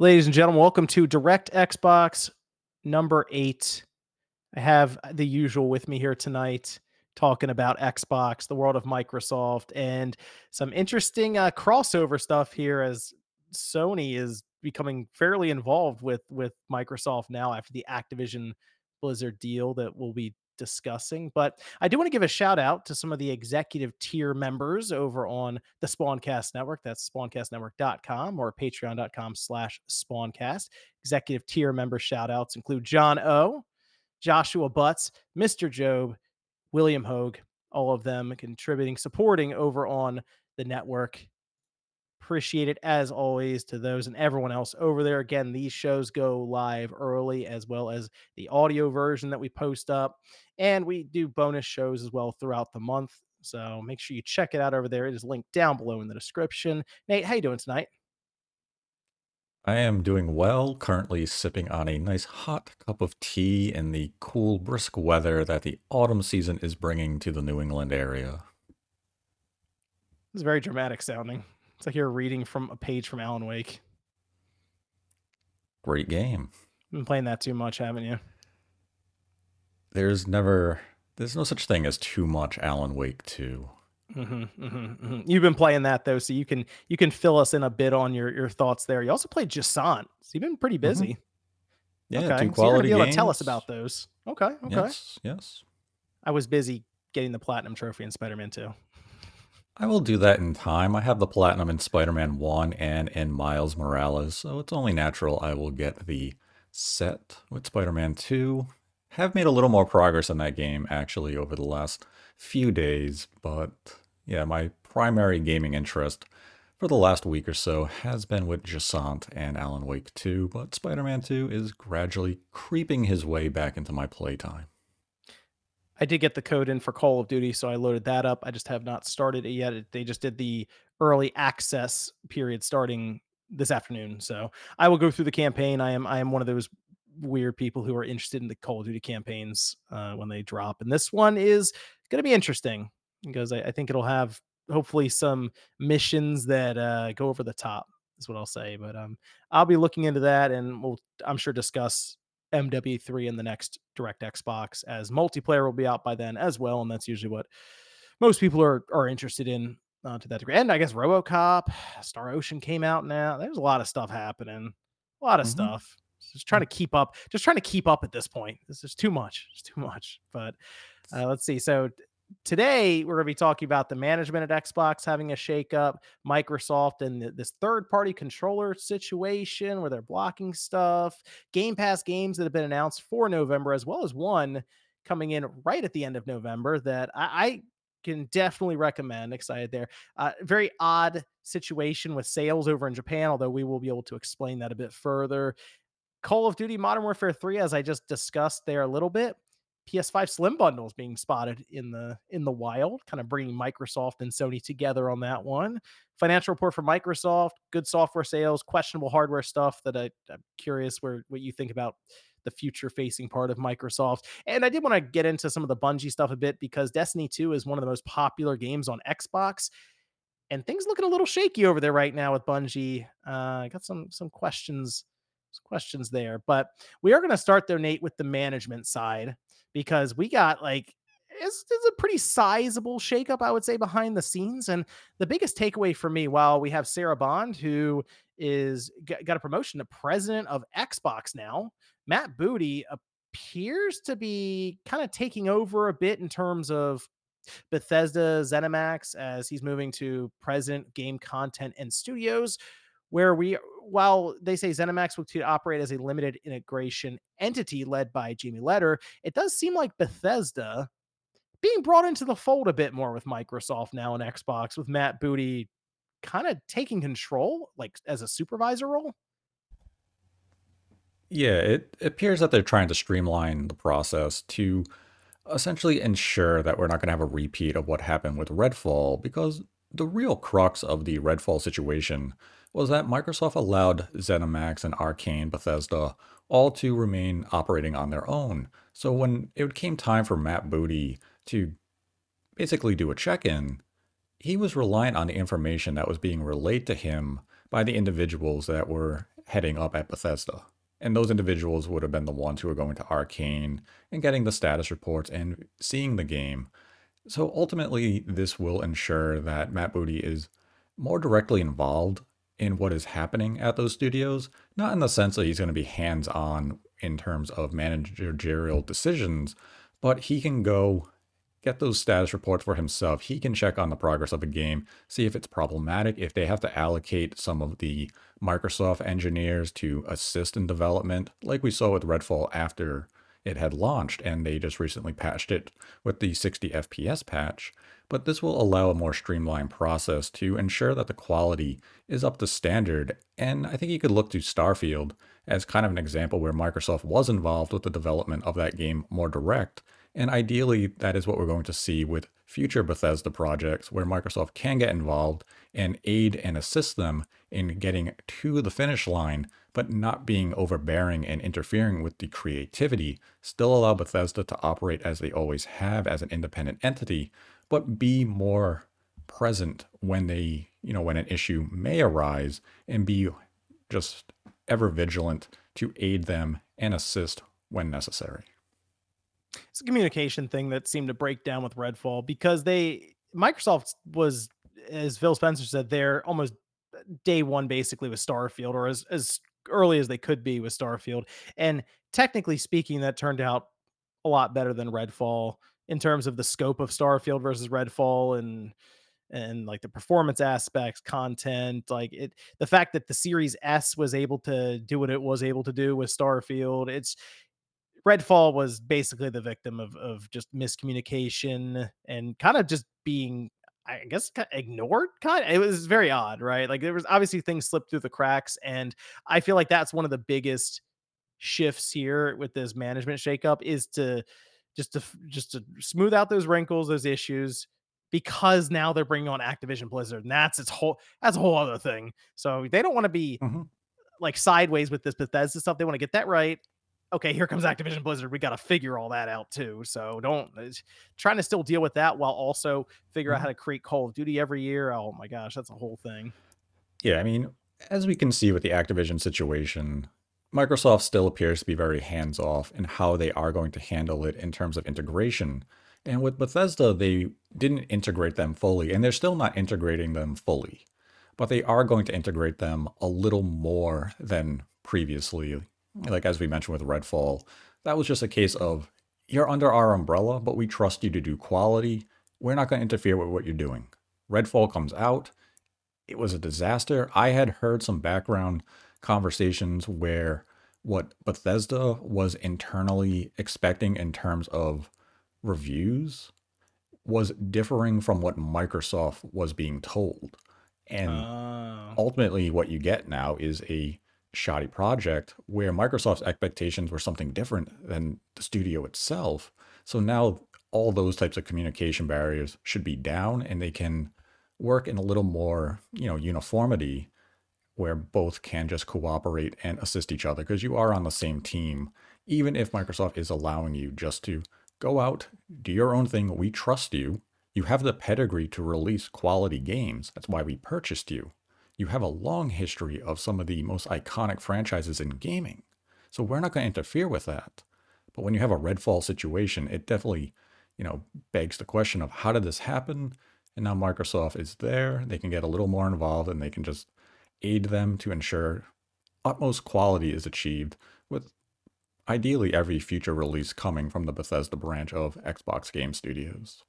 Ladies and gentlemen, welcome to Direct Xbox number eight. I have the usual with me here tonight, talking about Xbox, the world of Microsoft, and some interesting uh, crossover stuff here as Sony is becoming fairly involved with with Microsoft now after the Activision Blizzard deal that we'll be discussing. But I do want to give a shout out to some of the executive tier members over on the Spawncast Network. That's spawncastnetwork.com or patreon.com slash spawncast. Executive tier member shout outs include John O, Joshua Butts, Mr. Job, William Hogue, all of them contributing, supporting over on the network appreciate it as always to those and everyone else over there. Again, these shows go live early as well as the audio version that we post up. And we do bonus shows as well throughout the month. So make sure you check it out over there. It is linked down below in the description. Nate, how you doing tonight? I am doing well, currently sipping on a nice hot cup of tea in the cool, brisk weather that the autumn season is bringing to the New England area. It's very dramatic sounding. It's like you're reading from a page from Alan Wake. Great game. Been playing that too much, haven't you? There's never, there's no such thing as too much Alan Wake 2. Mm-hmm, mm-hmm, mm-hmm. You've been playing that though, so you can you can fill us in a bit on your your thoughts there. You also played Jusant, so you've been pretty Mm-hmm. busy. Yeah, okay, two so you're gonna be able games. to tell us about those. Okay, okay. Yes, yes. I was busy getting the platinum trophy in Spider-Man 2. I will do that in time. I have the platinum in Spider-Man 1 and in Miles Morales, so it's only natural I will get the set with Spider-Man 2. Have made a little more progress in that game actually over the last few days, but yeah, my primary gaming interest for the last week or so has been with Jusant and Alan Wake 2, but Spider-Man 2 is gradually creeping his way back into my playtime. I did get the code in for Call of Duty, so I loaded that up. I just have not started it yet. They just did the early access period starting this afternoon. So I will go through the campaign. I am I am one of those weird people who are interested in the Call of Duty campaigns uh, when they drop, and this one is going to be interesting because I, I think it'll have hopefully some missions that uh, go over the top. Is what I'll say. But um, I'll be looking into that, and we'll I'm sure discuss MW3 in the next Direct Xbox, as multiplayer will be out by then as well, and that's usually what most people are are interested in uh, to that degree. And I guess RoboCop, Star Ocean came out now. There's a lot of stuff happening, a lot of Mhm. stuff. Just trying to keep up, just trying to keep up at this point. This is too much. It's too much. But uh, let's see. So today we're going to be talking about the management at Xbox having a shakeup, Microsoft and th- this third party controller situation where they're blocking stuff, Game Pass games that have been announced for November, as well as one coming in right at the end of November that I, I can definitely recommend. Excited there. Uh, very odd situation with sales over in Japan, although we will be able to explain that a bit further. Call of Duty Modern Warfare 3, as I just discussed there a little bit. PS5 Slim bundles being spotted in the in the wild, kind of bringing Microsoft and Sony together on that one. Financial report for Microsoft, good software sales, questionable hardware stuff that I, I'm curious where what you think about the future facing part of Microsoft. And I did want to get into some of the Bungie stuff a bit because Destiny 2 is one of the most popular games on Xbox. And things looking a little shaky over there right now with Bungie. Uh, I got some some questions, some questions there. But we are going to start though, Nate, with the management side because we got like it's, it's a pretty sizable shakeup, I would say, behind the scenes. And the biggest takeaway for me, while we have Sarah Bond, who is got a promotion to president of Xbox now, Matt Booty appears to be kind of taking over a bit in terms of Bethesda ZeniMax as he's moving to president game content and studios where we while they say ZeniMax will operate as a limited integration entity led by Jamie Letter, it does seem like Bethesda being brought into the fold a bit more with Microsoft now and Xbox with Matt Booty kind of taking control like as a supervisor role. Yeah, it appears that they're trying to streamline the process to essentially ensure that we're not going to have a repeat of what happened with Redfall because the real crux of the Redfall situation was that Microsoft allowed ZeniMax and Arcane Bethesda all to remain operating on their own. So when it came time for Matt Booty to basically do a check-in, he was reliant on the information that was being relayed to him by the individuals that were heading up at Bethesda. And those individuals would have been the ones who were going to Arcane and getting the status reports and seeing the game. So ultimately, this will ensure that Matt Booty is more directly involved in what is happening at those studios, not in the sense that he's going to be hands on in terms of managerial decisions, but he can go get those status reports for himself. He can check on the progress of a game, see if it's problematic, if they have to allocate some of the Microsoft engineers to assist in development, like we saw with Redfall after it had launched, and they just recently patched it with the 60 FPS patch. But this will allow a more streamlined process to ensure that the quality is up to standard. And I think you could look to Starfield as kind of an example where Microsoft was involved with the development of that game more direct. And ideally, that is what we're going to see with future Bethesda projects where Microsoft can get involved and aid and assist them in getting to the finish line, but not being overbearing and interfering with the creativity. Still allow Bethesda to operate as they always have as an independent entity, but be more present when they, you know, when an issue may arise and be just ever vigilant to aid them and assist when necessary. It's a communication thing that seemed to break down with Redfall because they Microsoft was, as Phil Spencer said, they're almost day one basically with Starfield, or as as early as they could be with Starfield. And technically speaking, that turned out a lot better than Redfall in terms of the scope of Starfield versus Redfall and and like the performance aspects, content, like it the fact that the Series S was able to do what it was able to do with Starfield. It's Redfall was basically the victim of of just miscommunication and kind of just being I guess ignored kind of, it was very odd, right? Like there was obviously things slipped through the cracks and I feel like that's one of the biggest shifts here with this management shakeup is to just to just to smooth out those wrinkles, those issues because now they're bringing on Activision Blizzard and that's its whole that's a whole other thing. So they don't want to be mm-hmm. like sideways with this Bethesda stuff. They want to get that right okay, here comes Activision Blizzard. We got to figure all that out too. So don't uh, trying to still deal with that while also figure mm-hmm. out how to create Call of Duty every year. Oh my gosh, that's a whole thing. Yeah, I mean, as we can see with the Activision situation, Microsoft still appears to be very hands off in how they are going to handle it in terms of integration. And with Bethesda, they didn't integrate them fully, and they're still not integrating them fully. But they are going to integrate them a little more than previously like as we mentioned with Redfall, that was just a case of you're under our umbrella, but we trust you to do quality. We're not going to interfere with what you're doing. Redfall comes out. It was a disaster. I had heard some background conversations where what Bethesda was internally expecting in terms of reviews was differing from what Microsoft was being told. And uh. ultimately, what you get now is a shoddy project where Microsoft's expectations were something different than the studio itself. So now all those types of communication barriers should be down and they can work in a little more, you know, uniformity where both can just cooperate and assist each other because you are on the same team. Even if Microsoft is allowing you just to go out, do your own thing, we trust you. You have the pedigree to release quality games. That's why we purchased you you have a long history of some of the most iconic franchises in gaming. So we're not going to interfere with that. But when you have a Redfall situation, it definitely, you know, begs the question of how did this happen? And now Microsoft is there. They can get a little more involved and they can just aid them to ensure utmost quality is achieved with ideally every future release coming from the Bethesda branch of Xbox Game Studios.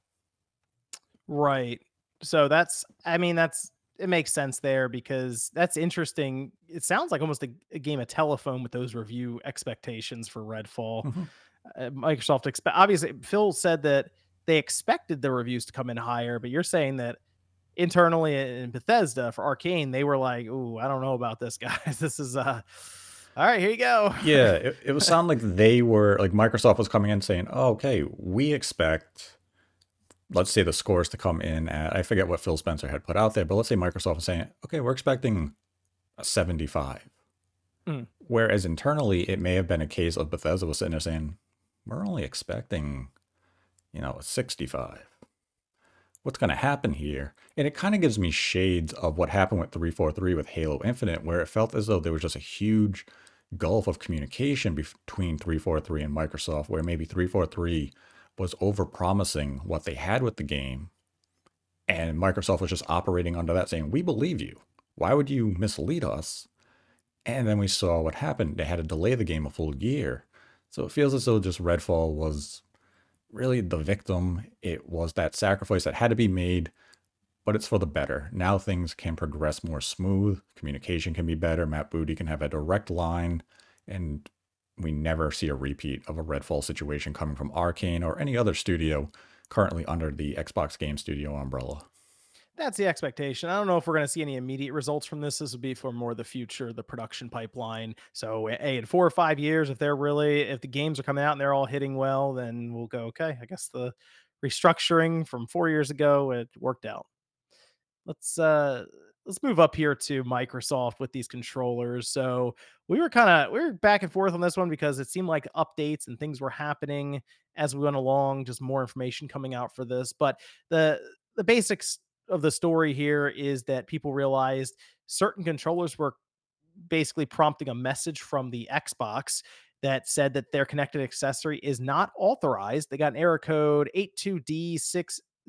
Right. So that's I mean that's it makes sense there because that's interesting. It sounds like almost a, a game of telephone with those review expectations for Redfall. Mm-hmm. Uh, Microsoft expect obviously Phil said that they expected the reviews to come in higher, but you're saying that internally in Bethesda for Arcane, they were like, "Ooh, I don't know about this, guys. This is uh." All right, here you go. yeah, it, it would sound like they were like Microsoft was coming in saying, oh, "Okay, we expect let's say the scores to come in at, I forget what Phil Spencer had put out there, but let's say Microsoft is saying, okay, we're expecting a 75. Mm. Whereas internally, it may have been a case of Bethesda was sitting there saying, we're only expecting, you know, a 65. What's going to happen here? And it kind of gives me shades of what happened with 343 with Halo Infinite, where it felt as though there was just a huge gulf of communication between 343 and Microsoft, where maybe 343 was over promising what they had with the game. And Microsoft was just operating under that, saying, We believe you. Why would you mislead us? And then we saw what happened. They had to delay the game a full year. So it feels as though just Redfall was really the victim. It was that sacrifice that had to be made, but it's for the better. Now things can progress more smooth. Communication can be better. Matt Booty can have a direct line, and we never see a repeat of a Redfall situation coming from Arcane or any other studio currently under the Xbox Game Studio umbrella that's the expectation. I don't know if we're going to see any immediate results from this. This would be for more the future, the production pipeline. So, hey, in four or five years, if they're really, if the games are coming out and they're all hitting well, then we'll go, okay, I guess the restructuring from four years ago, it worked out. Let's, uh, let's move up here to Microsoft with these controllers. So we were kind of we were back and forth on this one because it seemed like updates and things were happening as we went along, just more information coming out for this. But the the basics of the story here is that people realized certain controllers were basically prompting a message from the Xbox that said that their connected accessory is not authorized. They got an error code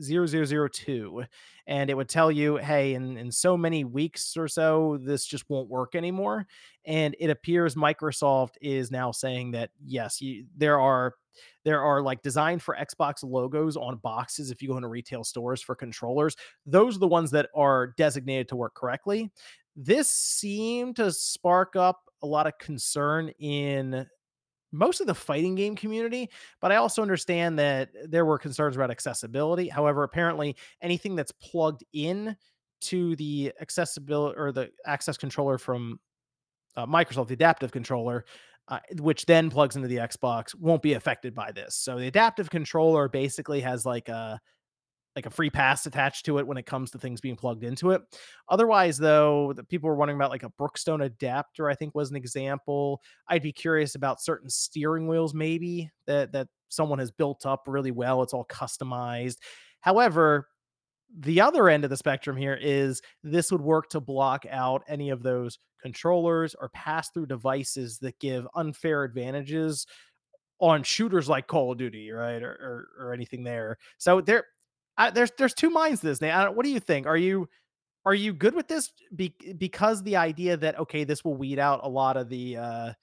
82D6002 and it would tell you, hey, in, in so many weeks or so, this just won't work anymore. And it appears Microsoft is now saying that yes, you, there are there are like designed for Xbox logos on boxes if you go into retail stores for controllers. Those are the ones that are designated to work correctly. This seemed to spark up a lot of concern in most of the fighting game community, but I also understand that there were concerns about accessibility. However, apparently anything that's plugged in to the accessibility or the access controller from uh, Microsoft, the adaptive controller, uh, which then plugs into the Xbox, won't be affected by this. So the adaptive controller basically has like a like a free pass attached to it when it comes to things being plugged into it. Otherwise, though, the people were wondering about like a Brookstone adapter, I think was an example. I'd be curious about certain steering wheels, maybe that that someone has built up really well. It's all customized. However, the other end of the spectrum here is this would work to block out any of those controllers or pass through devices that give unfair advantages on shooters like Call of Duty, right, or or, or anything there. So there, I, there's there's two minds to this. Nate, what do you think? Are you are you good with this Be- because the idea that okay, this will weed out a lot of the uh,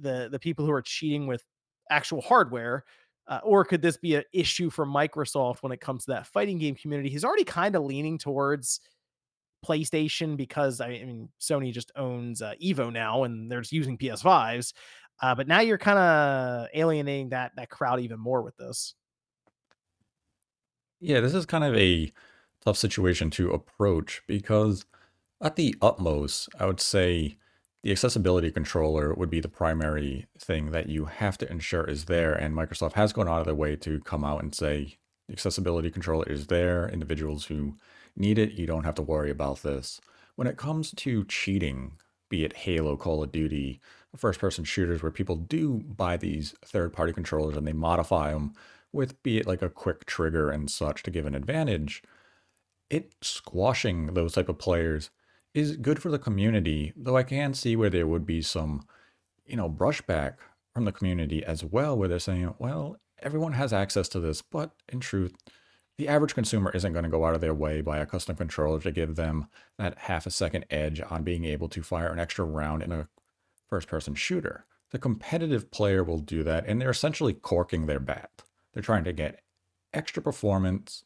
the the people who are cheating with actual hardware, uh, or could this be an issue for Microsoft when it comes to that fighting game community? He's already kind of leaning towards PlayStation because I mean Sony just owns uh, Evo now and they're just using PS5s. Uh, but now you're kind of alienating that that crowd even more with this. Yeah, this is kind of a tough situation to approach because at the utmost, I would say the accessibility controller would be the primary thing that you have to ensure is there. And Microsoft has gone out of their way to come out and say the accessibility controller is there. Individuals who need it, you don't have to worry about this. When it comes to cheating, be it Halo, Call of Duty, first person shooters, where people do buy these third party controllers and they modify them with, be it like a quick trigger and such to give an advantage, it squashing those type of players is good for the community, though I can see where there would be some, you know, brushback from the community as well, where they're saying, well, everyone has access to this, but in truth, the average consumer isn't going to go out of their way by a custom controller to give them that half a second edge on being able to fire an extra round in a first person shooter. The competitive player will do that, and they're essentially corking their bat. They're trying to get extra performance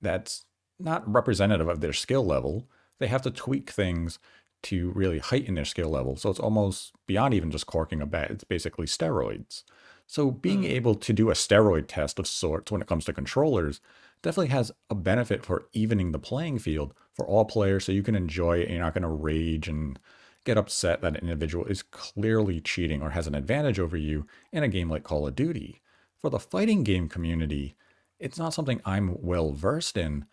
that's not representative of their skill level. They have to tweak things to really heighten their skill level. So it's almost beyond even just corking a bat, it's basically steroids. So being mm. able to do a steroid test of sorts when it comes to controllers definitely has a benefit for evening the playing field for all players so you can enjoy it. You're not going to rage and get upset that an individual is clearly cheating or has an advantage over you in a game like Call of Duty. For the fighting game community, it's not something I'm well versed in.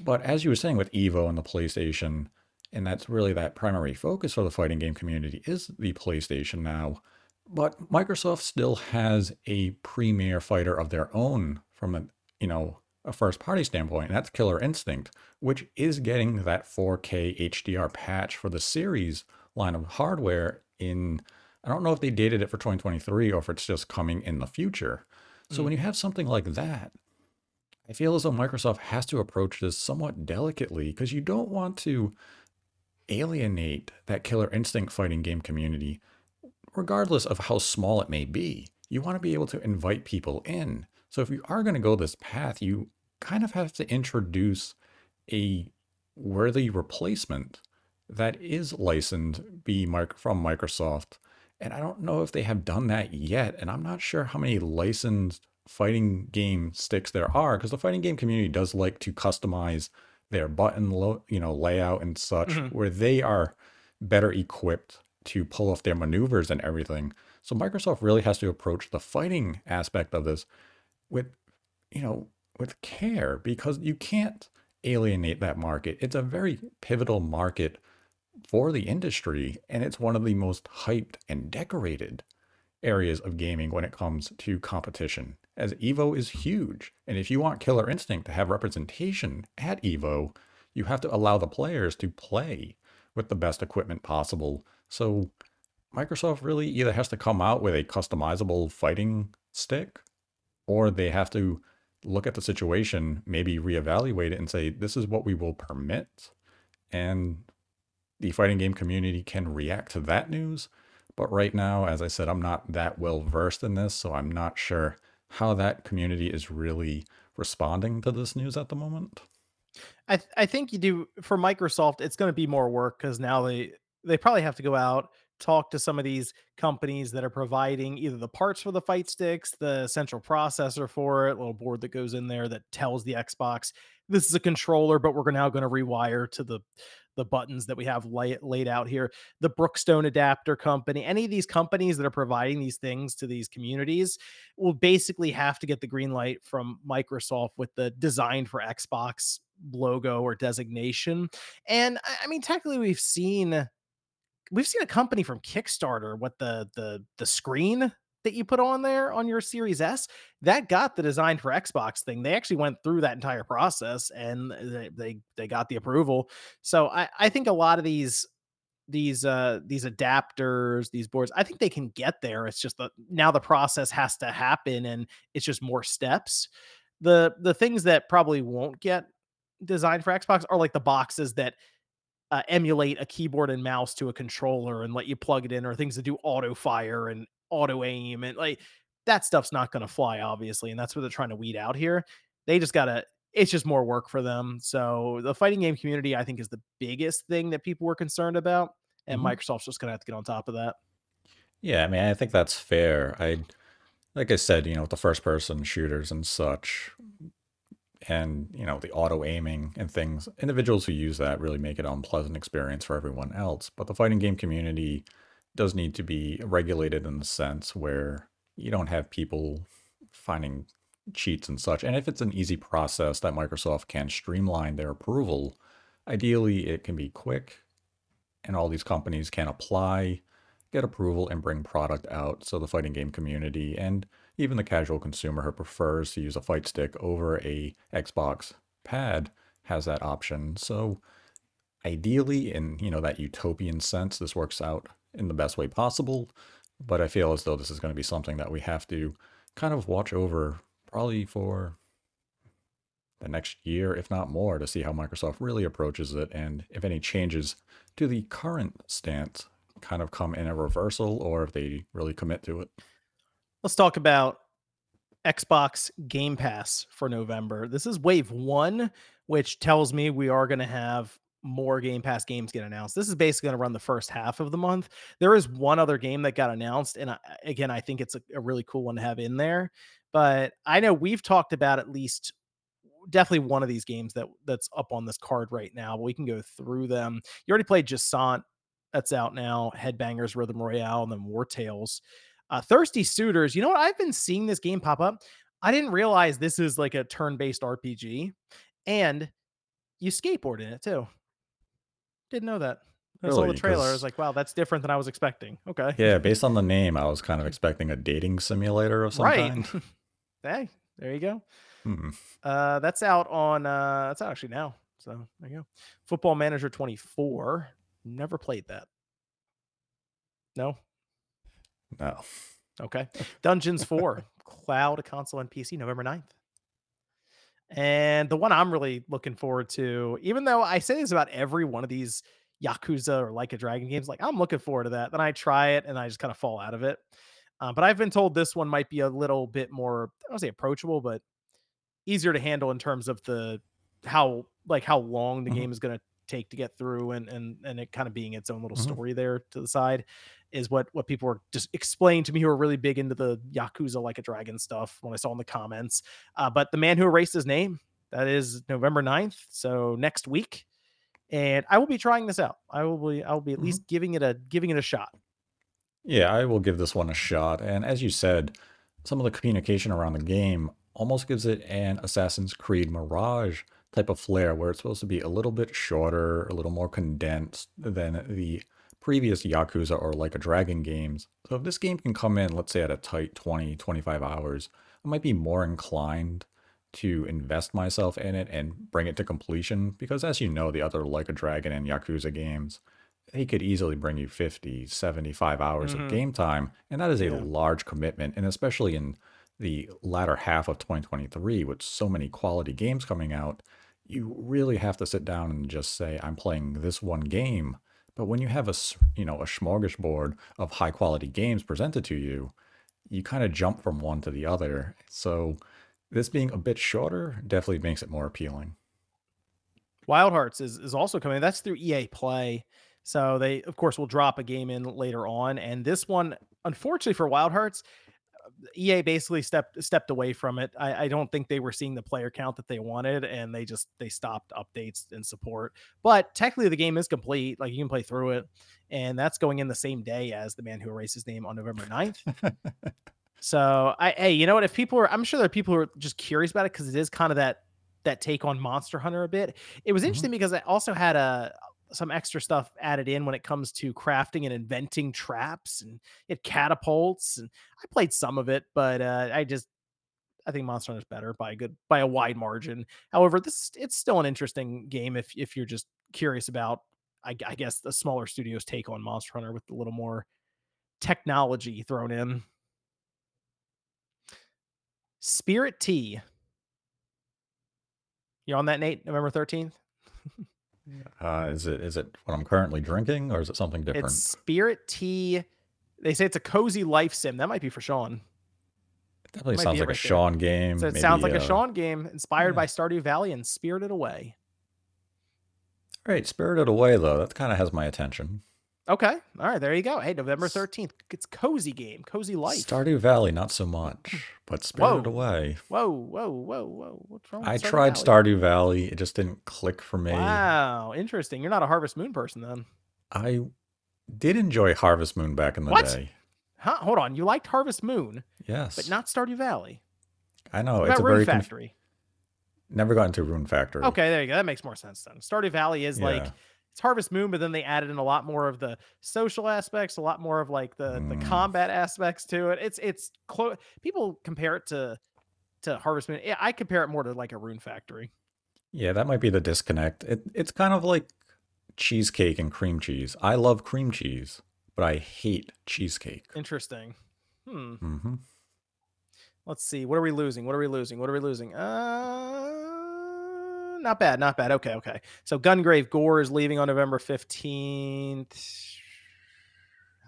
But as you were saying with Evo and the PlayStation, and that's really that primary focus for the fighting game community is the PlayStation now. But Microsoft still has a premier fighter of their own from a you know a first party standpoint, and that's Killer Instinct, which is getting that 4K HDR patch for the series line of hardware in I don't know if they dated it for 2023 or if it's just coming in the future. So Mm. when you have something like that, I feel as though Microsoft has to approach this somewhat delicately because you don't want to alienate that Killer Instinct fighting game community, regardless of how small it may be. You want to be able to invite people in. So if you are going to go this path, you kind of have to introduce a worthy replacement that is licensed be from Microsoft. And I don't know if they have done that yet. And I'm not sure how many licensed fighting game sticks there are because the fighting game community does like to customize their button lo- you know layout and such Mhm. where they are better equipped to pull off their maneuvers and everything. So Microsoft really has to approach the fighting aspect of this with you know with care because you can't alienate that market. It's a very pivotal market for the industry and it's one of the most hyped and decorated areas of gaming when it comes to competition as Evo is huge. And if you want Killer Instinct to have representation at Evo, you have to allow the players to play with the best equipment possible. So Microsoft really either has to come out with a customizable fighting stick or they have to look at the situation, maybe reevaluate it and say, this is what we will permit. And the fighting game community can react to that news. But right now, as I said, I'm not that well versed in this, so I'm not sure how that community is really responding to this news at the moment. I th- I think you do for Microsoft. It's going to be more work because now they they probably have to go out talk to some of these companies that are providing either the parts for the fight sticks, the central processor for it, little board that goes in there that tells the Xbox this is a controller, but we're now going to rewire to the the buttons that we have lay, laid out here. The Brookstone Adapter Company, any of these companies that are providing these things to these communities will basically have to get the green light from Microsoft with the design for Xbox logo or designation. And I I mean, technically, we've seen we've seen a company from Kickstarter what the the the screen that you put on there on your Series S that got the design for Xbox thing. They actually went through that entire process and they they, they got the approval. So I I think a lot of these these uh these adapters these boards i think they can get there it's just that now the process has to happen and it's just more steps the the things that probably won't get designed for xbox are like the boxes that uh, emulate a keyboard and mouse to a controller and let you plug it in or things that do auto fire and auto aim and like that stuff's not going to fly obviously and that's what they're trying to weed out here they just gotta it's just more work for them so the fighting game community i think is the biggest thing that people were concerned about and Mhm. microsoft's just gonna have to get on top of that Yeah, I mean, I think that's fair. I, like I said, you know, with the first person shooters and such, and, you know, the auto aiming and things, individuals who use that really make it an unpleasant experience for everyone else. But the fighting game community does need to be regulated in the sense where you don't have people finding cheats and such. And if it's an easy process that Microsoft can streamline their approval, ideally it can be quick and all these companies can apply, get approval, and bring product out. So the fighting game community and even the casual consumer who prefers to use a fight stick over a Xbox pad has that option. So ideally, in you know that utopian sense, this works out in the best way possible. But I feel as though this is going to be something that we have to kind of watch over probably for the next year, if not more, to see how Microsoft really approaches it and if any changes to the current stance kind of come in a reversal or if they really commit to it. let's talk about xbox game pass for november this is wave one which tells me we are going to have more game pass games get announced this is basically going to run the first half of the month there is one other game that got announced and I, again i think it's a, a really cool one to have in there but i know we've talked about at least definitely one of these games that that's up on this card right now. But we can go through them. You already played Jusant, that's out now. Headbangers Rhythm Royale, and then War Tales. Uh, Thirsty Suitors. You know what? I've been seeing this game pop up. I didn't realize this is like a turn-based RPG, and you skateboard in it too. Didn't know that. I saw the Really? trailer. I was 'Cause- like, wow, that's different than I was expecting. Okay. Yeah, based on the name, I was kind of expecting a dating simulator of some right. kind. hey, there you go. Hmm. Uh, that's out on. Uh, that's out actually now. So there you go. Football Manager 24. Never played that. No. No. Okay. Dungeons 4, cloud, console, and PC, November 9th. And the one I'm really looking forward to, even though I say this about every one of these Yakuza or Like a Dragon games, like I'm looking forward to that. Then I try it and I just kind of fall out of it. Uh, but I've been told this one might be a little bit more, I don't say approachable, but easier to handle in terms of the how like how long the Mhm. game is going to take to get through and and and it kind of being its own little Mhm. story there to the side is what what people were just explaining to me who are really big into the Yakuza like a dragon stuff when I saw in the comments. Uh, but the man who erased his name that is November 9th, so next week, and I will be trying this out. I will be I will be at Mhm. least giving it a giving it a shot. Yeah, I will give this one a shot. And as you said, some of the communication around the game almost gives it an Assassin's Creed Mirage type of flair, where it's supposed to be a little bit shorter, a little more condensed than the previous Yakuza or Like a Dragon games. So if this game can come in, let's say at a tight 20, 25 hours, I might be more inclined to invest myself in it and bring it to completion because as you know, the other Like a Dragon and Yakuza games, they could easily bring you 50, 75 hours of Mhm. game time. And that is a Yeah. large commitment. And especially in the latter half of 2023, with so many quality games coming out, you really have to sit down and just say, I'm playing this one game. But when you have a, you know, a smorgasbord of high quality games presented to you, you kind of jump from one to the other. So this being a bit shorter definitely makes it more appealing. Wild Hearts is is also coming. That's through EA Play. So they of course will drop a game in later on and this one unfortunately for Wild Hearts EA basically stepped stepped away from it. I, I don't think they were seeing the player count that they wanted, and they just they stopped updates and support. But technically, the game is complete. Like you can play through it, and that's going in the same day as the man who erased his name on November 9th. So I hey, you know what? If people are, I'm sure there are people who are just curious about it because it is kind of that that take on Monster Hunter a bit. It was Mhm. interesting because I also had a some extra stuff added in when it comes to crafting and inventing traps and it catapults and I played some of it, but uh, I just I think Monster Hunter is better by a good by a wide margin. However, this it's still an interesting game if if you're just curious about I, I guess the smaller studios take on Monster Hunter with a little more technology thrown in. Spirit Tea. You're on that, Nate? November 13th? Uh, is it is it what I'm currently drinking or is it something different? It's Spirit Tea. They say it's a cozy life sim. That might be for Sean. It definitely sounds like it a right there. Sean game. So it maybe, sounds like a uh, Sean game inspired yeah. by Stardew Valley and Spirited Away. All right, Spirited Away though. That kind of has my attention. Okay. All right. There you go. Hey, November 13th. It's cozy game, cozy life. Stardew Valley, not so much, hmm. but Spirited Whoa. Away. whoa, whoa, whoa, whoa. What's wrong with I Stardew tried Valley? Stardew Valley. It just didn't click for me. Wow. Interesting. You're not a Harvest Moon person then. I did enjoy Harvest Moon back in the What? day. Huh? Hold on. You liked Harvest Moon, Yes, but not Stardew Valley. I know What it's a Rune very conf- Factory? never got into Rune Factory. Okay, there you go. That makes more sense then. Stardew Valley is like Yeah. It's Harvest Moon, but then they added in a lot more of the social aspects, a lot more of like the the Mm. combat aspects to it. It's it's close. People compare it to to Harvest Moon. Yeah, I compare it more to like a Rune Factory. Yeah, that might be the disconnect. It, it's kind of like cheesecake and cream cheese. I love cream cheese, but I hate cheesecake. Interesting. Hmm. Mm-hmm. Let's see. What are we losing? What are we losing? What are we losing? Uh, not bad. Not bad. Okay. Okay. So Gungrave Gore is leaving on November fifteenth.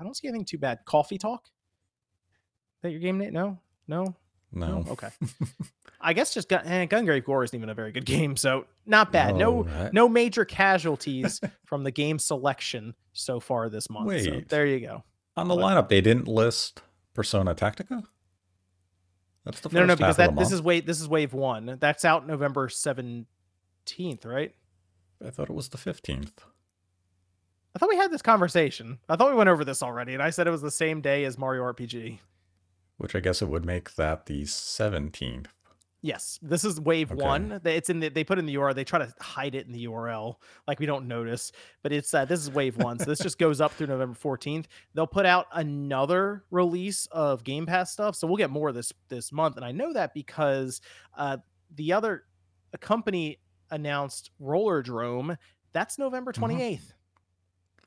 I don't see anything too bad. Coffee Talk. Is That your game, Nate? No. No. No. No. Okay. I guess just Gun- eh, Gungrave Gore isn't even a very good game, so not bad. No, No, I- no major casualties from the game selection so far this month. So Wait. there you go. On the What? lineup, they didn't list Persona Tactica. That's the first No, no, no, because that this is wave this is wave one. That's out November right? I thought it was the fifteenth. I thought we had this conversation. I thought we went over this already, and I said it was the same day as Mario RPG. Which I guess it would make that the seventeenth. Yes, this is wave Okay. one. It's in the, they put in the URL. They try to hide it in the URL, like we don't notice. But it's uh, this is wave one, so this just goes up through November fourteenth. They'll put out another release of Game Pass stuff, so we'll get more this this month. And I know that because uh, the other a company announced Roller Drome. That's November 28th. Mm-hmm.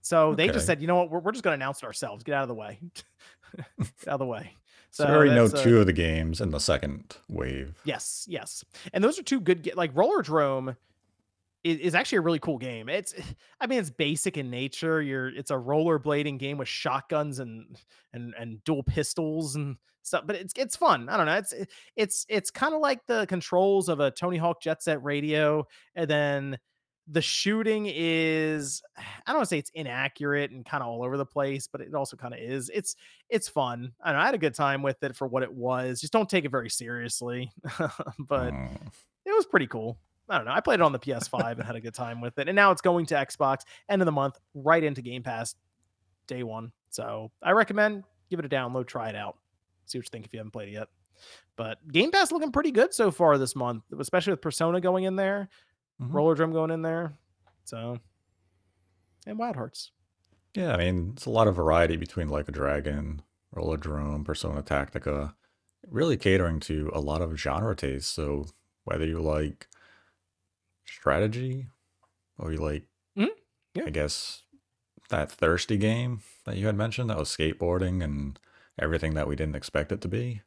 So they just said, you know what, we're, we're just going to announce it ourselves. Get out of the way. Get out of the way. So, so we already know uh, two of the games in the second wave. Yes, yes, and those are two good. like Roller Drome is, is actually a really cool game. It's, I mean, it's basic in nature. You're, it's a rollerblading game with shotguns and and and dual pistols and stuff. But it's it's fun. I don't know. It's it's it's kind of like the controls of a Tony Hawk Jet Set Radio, and then the shooting is I don't want to say it's inaccurate and kind of all over the place, but it also kind of is. It's it's fun. I, know, I had a good time with it for what it was. Just don't take it very seriously, but mm. it was pretty cool. I don't know. I played it on the PS5 and had a good time with it, and now it's going to Xbox end of the month, right into Game Pass, day one. So I recommend give it a download, try it out, see what you think if you haven't played it yet. But Game Pass looking pretty good so far this month, especially with Persona going in there mm-hmm. Roller Drome going in there. So, and Wild Hearts. Yeah, I mean, it's a lot of variety between Like a Dragon, Roller Drome, Persona Tactica, really catering to a lot of genre tastes. So, whether you like strategy or you like, mm-hmm. yeah. I guess, that thirsty game that you had mentioned that was skateboarding and everything that we didn't expect it to be,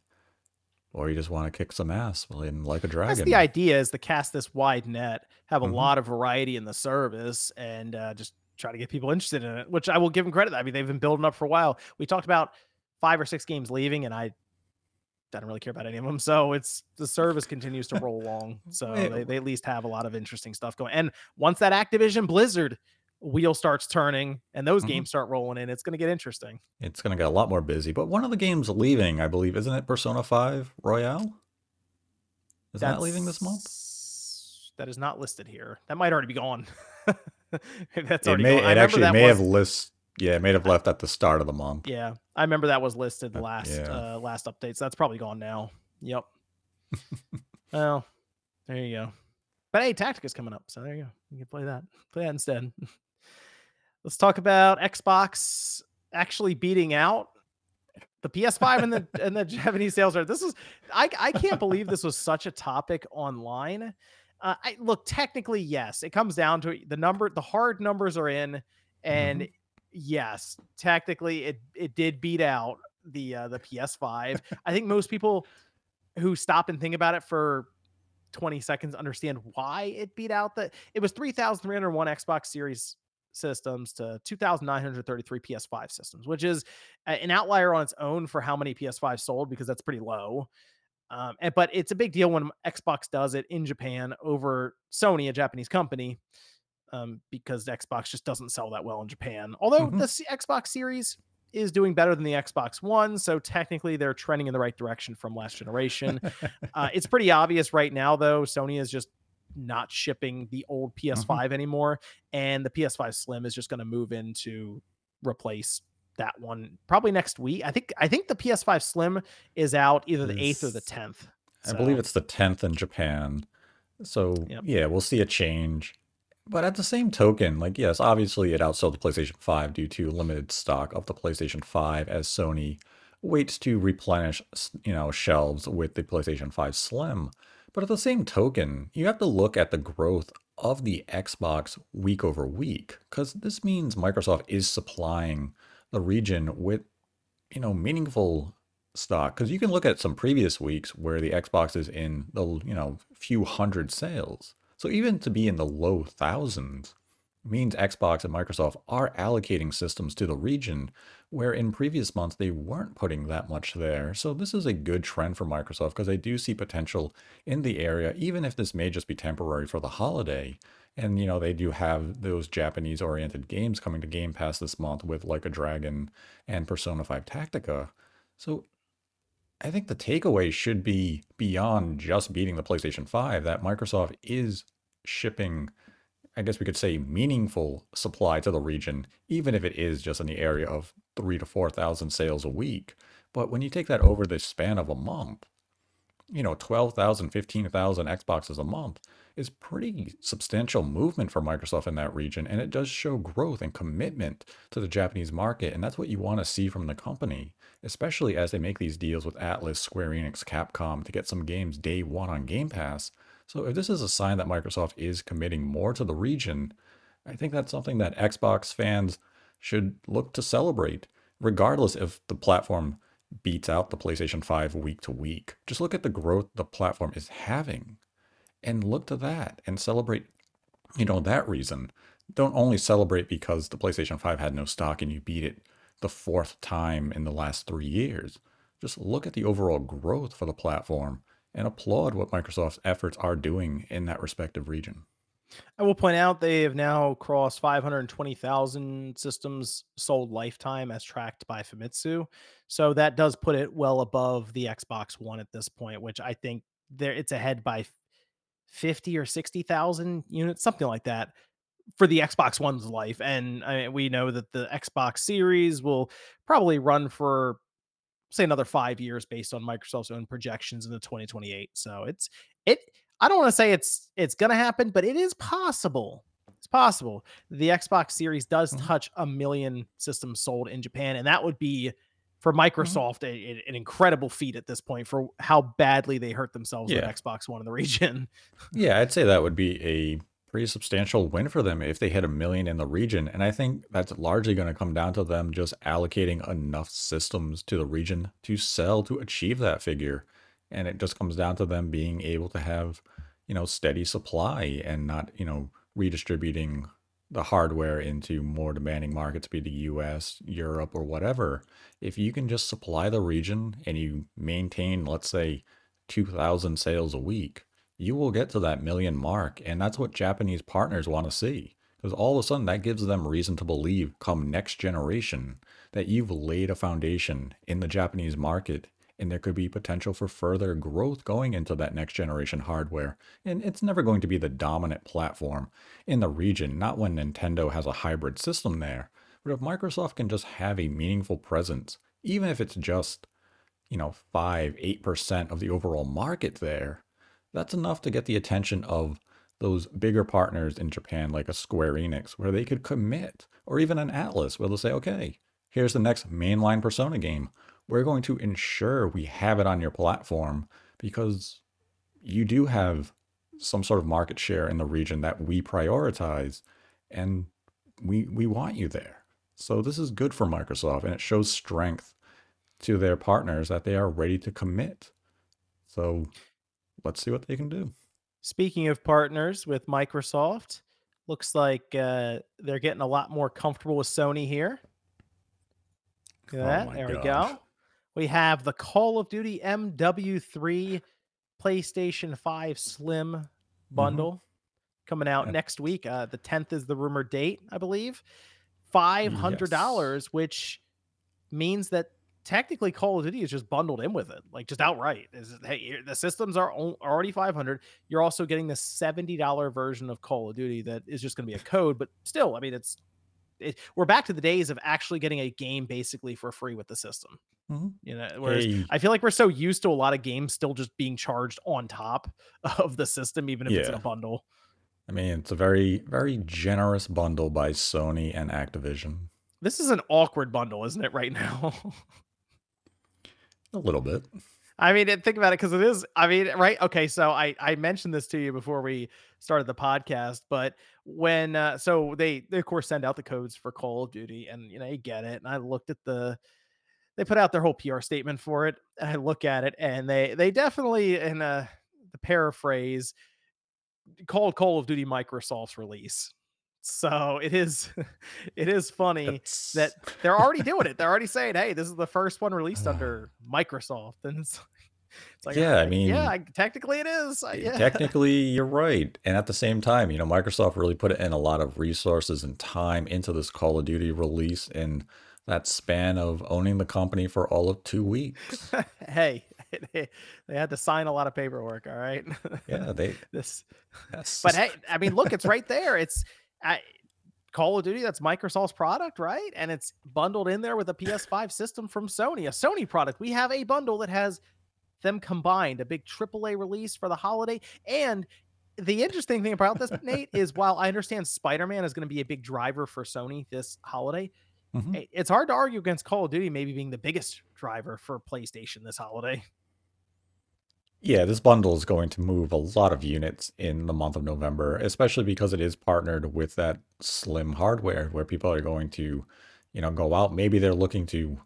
or you just want to kick some ass in like a dragon. That's the idea is to cast this wide net, have a mm-hmm. lot of variety in the service, and uh, just try to get people interested in it. Which I will give them credit. I mean, they've been building up for a while. We talked about five or six games leaving, and I don't really care about any of them. So it's the service continues to roll along. So they, they at least have a lot of interesting stuff going. And once that Activision Blizzard wheel starts turning and those mm-hmm. games start rolling in, it's going to get interesting. It's going to get a lot more busy. But one of the games leaving, I believe, isn't it Persona 5 Royal? Is That's, that leaving this month? That is not listed here. That might already be gone. That's already it may, gone. It actually may was, have list. Yeah, it may have left at the start of the month. Yeah, I remember that was listed last yeah. uh, last update. So that's probably gone now. Yep. well, there you go. But hey, Tactica's coming up, so there you go. You can play that. Play that instead. Let's talk about Xbox actually beating out the PS5 and the and the Japanese sales are. This is I I can't believe this was such a topic online. Uh, I look technically yes, it comes down to the number. The hard numbers are in, and mm-hmm. yes, technically it it did beat out the uh, the PS5. I think most people who stop and think about it for 20 seconds understand why it beat out that it was 3,301 Xbox Series systems to 2,933 PS5 systems, which is an outlier on its own for how many PS5 sold because that's pretty low. Um, and, but it's a big deal when Xbox does it in Japan over Sony, a Japanese company, um, because Xbox just doesn't sell that well in Japan. Although mm-hmm. the C- Xbox Series is doing better than the Xbox One, so technically they're trending in the right direction from last generation. uh, it's pretty obvious right now, though. Sony is just not shipping the old PS5 mm-hmm. anymore, and the PS5 Slim is just going to move in to replace that one probably next week. I think I think the PS5 Slim is out either the eighth or the tenth. So. I believe it's the tenth in Japan. So yep. yeah, we'll see a change. But at the same token, like yes, obviously it outsold the PlayStation 5 due to limited stock of the PlayStation 5 as Sony waits to replenish, you know, shelves with the PlayStation 5 Slim. But at the same token, you have to look at the growth of the Xbox week over week, because this means Microsoft is supplying the region with, you know, meaningful stock. Because you can look at some previous weeks where the Xbox is in the, you know, few hundred sales. So even to be in the low thousands means Xbox and Microsoft are allocating systems to the region where in previous months they weren't putting that much there. So this is a good trend for Microsoft because I do see potential in the area, even if this may just be temporary for the holiday. And you know, they do have those Japanese oriented games coming to Game Pass this month with Like a Dragon and Persona 5 Tactica. So I think the takeaway should be beyond just beating the PlayStation 5 that Microsoft is shipping I guess we could say meaningful supply to the region, even if it is just in the area of three to 4,000 sales a week. But when you take that over the span of a month, you know, 12,000, 15,000 Xboxes a month, is pretty substantial movement for Microsoft in that region, and it does show growth and commitment to the Japanese market, and that's what you want to see from the company, especially as they make these deals with Atlus, Square Enix, Capcom to get some games day one on Game Pass. So if this is a sign that Microsoft is committing more to the region, I think that's something that Xbox fans should look to celebrate, regardless if the platform beats out the PlayStation 5 week to week. Just look at the growth the platform is having and look to that and celebrate, you know, that reason. Don't only celebrate because the PlayStation 5 had no stock and you beat it the fourth time in the last three years. Just look at the overall growth for the platform and applaud what Microsoft's efforts are doing in that respective region. I will point out they have now crossed 520,000 systems sold lifetime as tracked by Famitsu. So that does put it well above the Xbox One at this point, which I think there it's ahead by 50 or 60,000 units, something like that for the Xbox One's life. And I mean, we know that the Xbox Series will probably run for say another 5 years based on Microsoft's own projections into 2028. So it's it I don't want to say it's it's going to happen, but it is possible. It's possible. The Xbox Series does Mhm. touch a million systems sold in Japan and that would be for Mhm. Microsoft a, a- an incredible feat at this point for how badly they hurt themselves with Xbox One in the region. Yeah, I'd say that would be a pretty substantial win for them if they hit a million in the region. And I think that's largely going to come down to them just allocating enough systems to the region to sell to achieve that figure. And it just comes down to them being able to have, you know, steady supply and not, you know, redistributing the hardware into more demanding markets, be the US, Europe, or whatever. If you can just supply the region and you maintain, let's say, 2,000 sales a week, you will get to that million mark. And that's what Japanese partners want to see. Because all of a sudden, that gives them reason to believe, come next generation, that you've laid a foundation in the Japanese market and there could be potential for further growth going into that next generation hardware. And it's never going to be the dominant platform in the region, not when Nintendo has a hybrid system there. But if Microsoft can just have a meaningful presence, even if it's just, you know, 5, 8% of the overall market there, that's enough to get the attention of those bigger partners in Japan, like a Square Enix, where they could commit, or even an Atlus, where they'll say, okay, here's the next mainline Persona game. We're going to ensure we have it on your platform because you do have some sort of market share in the region that we prioritize and we we want you there. So this is good for Microsoft and it shows strength to their partners that they are ready to commit. So let's see what they can do. Speaking of partners with Microsoft, looks like uh, they're getting a lot more comfortable with Sony here. Look at Oh that. There we go. We have the Call of Duty MW3 PlayStation 5 Slim hmm bundle coming out And next week. Uh, the 10th is the rumored date, I believe. $500, yes. which means that technically Call of Duty is just bundled in with it, like just outright. Is hey, the systems are already 500. You're also getting the $70 version of Call of Duty that is just going to be a code, but still, I mean, it's it, we're back to the days of actually getting a game basically for free with the system. Mhm. You know, whereas A I feel like we're so used to a lot of games still just being charged on top of the system, even if it's in a bundle. I mean, it's a very, very generous bundle by Sony and Activision. This is an awkward bundle, isn't it, right now? A little bit. I mean, think about it because it is. I mean, right? Okay, so I I mentioned this to you before we started the podcast, but when uh, so they they of course send out the codes for Call of Duty, and you know you get it, and I looked at the they put out their whole PR statement for it, I look at it, and they they definitely in uh the paraphrase called Call of Duty Microsoft's release. So it is it is funny that they're already doing it. They're already saying, "Hey, this is the first one released under Microsoft," and it's, it's like, yeah, I mean, yeah, I, technically it is. Yeah, technically you're right. And at the same time, you know, Microsoft really put in a lot of resources and time into this Call of Duty release in that span of owning the company for all of two weeks. hey, they, they had to sign a lot of paperwork. All right, Yeah, they this, that's but hey, I mean, look, it's right there. It's I, Call of Duty. That's Microsoft's product, right? And it's bundled in there with a PS5 system from Sony, a Sony product. We have a bundle that has them combined, a big AAA release for the holiday, and the interesting thing about this, Nate, is while I understand Spider-Man is going to be a big driver for Sony this holiday, Mhm. it's hard to argue against Call of Duty maybe being the biggest driver for PlayStation this holiday. Yeah, this bundle is going to move a lot of units in the month of November, especially because it is partnered with that slim hardware where people are going to, you know, go out. Maybe they're looking to,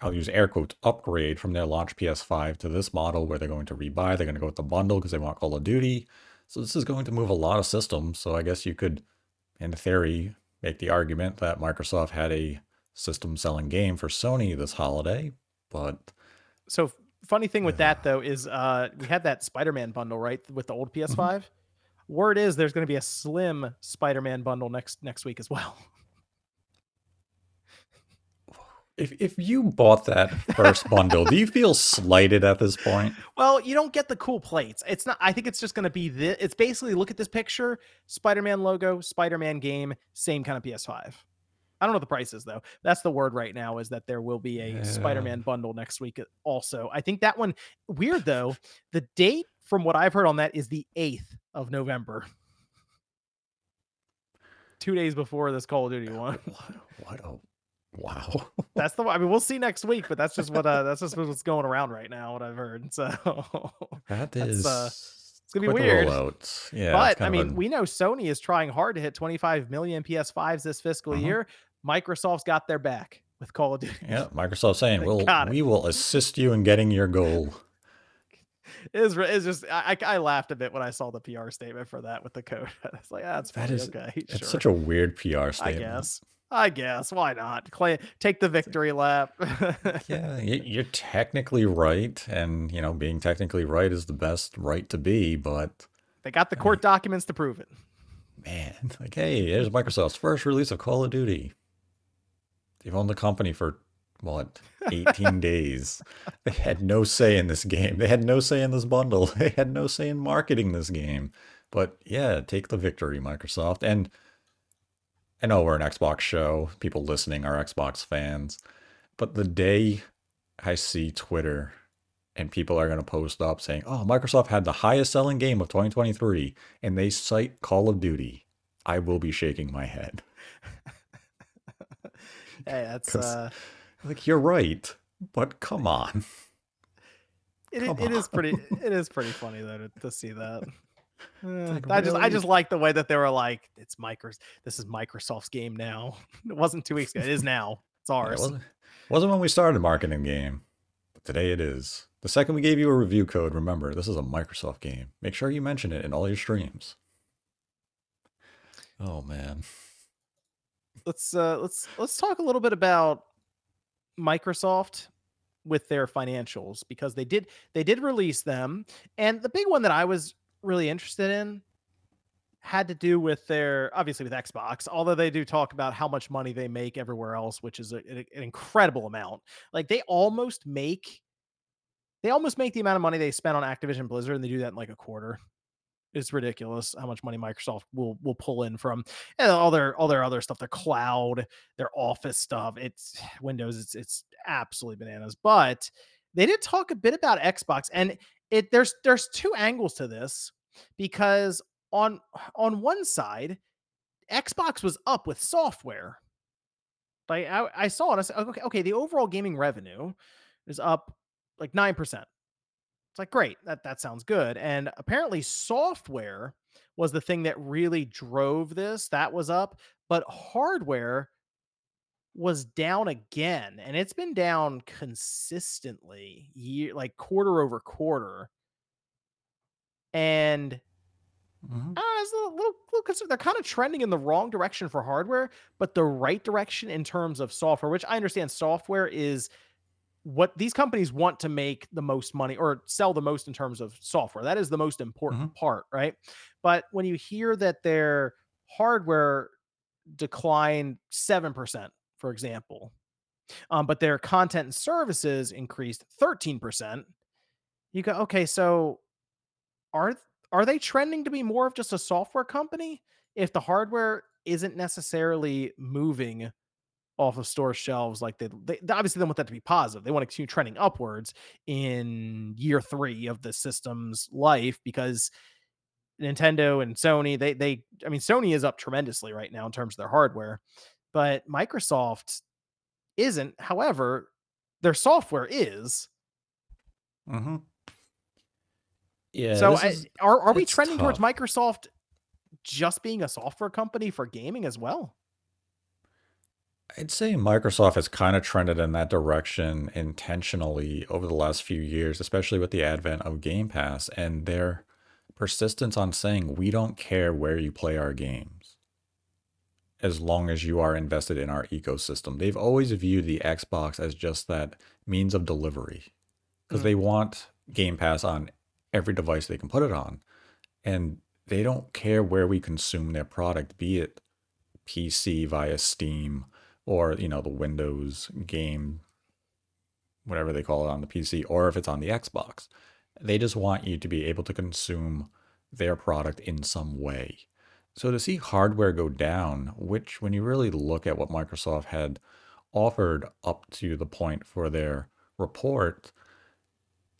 I'll use air quotes, upgrade from their launch PS5 to this model where they're going to rebuy. They're going to go with the bundle because they want Call of Duty. So this is going to move a lot of systems. So I guess you could, in theory, make the argument that Microsoft had a system selling game for Sony this holiday, but So funny thing with that though is uh we had that Spider-Man bundle right with the old PS5. Word is there's going to be a slim Spider-Man bundle next next week as well. If if you bought that first bundle, do you feel slighted at this point? Well, you don't get the cool plates. It's not. I think it's just going to be this. It's basically look at this picture: Spider-Man logo, Spider-Man game, same kind of PS5. I don't know the prices though. That's the word right now is that there will be a Yeah. Spider-Man bundle next week. uh, Also, I think that one weird though. The date, from what I've heard on that, is the eighth of November. Two days before this Call of Duty one. What, a wow. That's the. one- I mean, we'll see next week, but that's just what. Uh, that's just what's going around right now. What I've heard. So. That That's, uh, gonna be the weird. rollout. Yeah, but I mean, a- we know Sony is trying hard to hit 25 million PS5s this fiscal Uh-huh. year. Microsoft's got their back with Call of Duty. yeah, Microsoft saying, "We'll we will assist you in getting your goal." It is, it's just I, I laughed a bit when I saw the PR statement for that with the code. It's like, ah, that's That funny. is- okay. It's sure. such a weird PR statement. I guess. I guess. Why not? Clay, take the victory lap. Yeah, you're technically right, and you know, being technically right is the best right to be. But they got the court documents to prove it. man, like, hey, here's Microsoft's first release of Call of Duty. They've owned the company for what, 18 days. They had no say in this game. They had no say in this bundle. They had no say in marketing this game. But yeah, take the victory, Microsoft. And I know we're an Xbox show. People listening are Xbox fans. But the day I see Twitter and people are going to post up saying, oh, Microsoft had the highest selling game of 2023, and they cite Call of Duty, I will be shaking my head. Hey, that's uh Like, you're right, but come on. it, i- Come it is pretty it is pretty funny though to, to see that. Eh, like, I just I just like the way that they were like, it's Microsoft. This is Microsoft's game now. It wasn't two weeks ago. It is now. It's ours. It wasn't, wasn't when we started marketing game, but today it is. The second we gave you a review code, remember, this is a Microsoft game. Make sure you mention it in all your streams. Oh, man. let's uh let's let's talk a little bit about Microsoft with their financials because they did they did release them and the big one that I was really interested in had to do with their obviously with Xbox although they do talk about how much money they make everywhere else which is a, an incredible amount like they almost make they almost make the amount of money they spend on Activision Blizzard and they do that in like a quarter it's ridiculous how much money Microsoft will will pull in from and all their all their other stuff, their cloud, their office stuff. It's Windows. It's it's absolutely bananas. But they did talk a bit about Xbox, and it there's there's two angles to this because on on one side, Xbox was up with software. Like I, I saw it, I said, okay, okay, the overall gaming revenue is up like nine percent. It's like great, that that sounds good. And apparently, software was the thing that really drove this. That was up, but hardware was down again, and it's been down consistently, year like quarter over quarter. And Mhm. I know, it's a little, little, little concerned. They're kind of trending in the wrong direction for hardware, but the right direction in terms of software, which I understand software is what these companies want to make the most money or sell the most in terms of software. That is the most important part, right? But when you hear that their hardware declined 7%, for example, um, but their content and services increased 13%, you go, okay, so are are they trending to be more of just a software company if the hardware isn't necessarily moving off of store shelves like they, they obviously they want that to be positive they want to continue trending upwards in year three of the system's life because Nintendo and Sony, they they I mean Sony is up tremendously right now in terms of their hardware, but Microsoft isn't. However, their software is. hmm Yeah, So I, is are are we trending towards. Microsoft just being a software company for gaming as well? I'd say Microsoft has kind of trended in that direction intentionally over the last few years, especially with the advent of Game Pass and their persistence on saying, we don't care where you play our games as long as you are invested in our ecosystem. They've always viewed the Xbox as just that means of delivery because Mm, they want Game Pass on every device they can put it on. And they don't care where we consume their product, be it PC via Steam or, you know, the Windows game, whatever they call it on the PC, or if it's on the Xbox. They just want you to be able to consume their product in some way. So to see hardware go down, which when you really look at what Microsoft had offered up to the point for their report,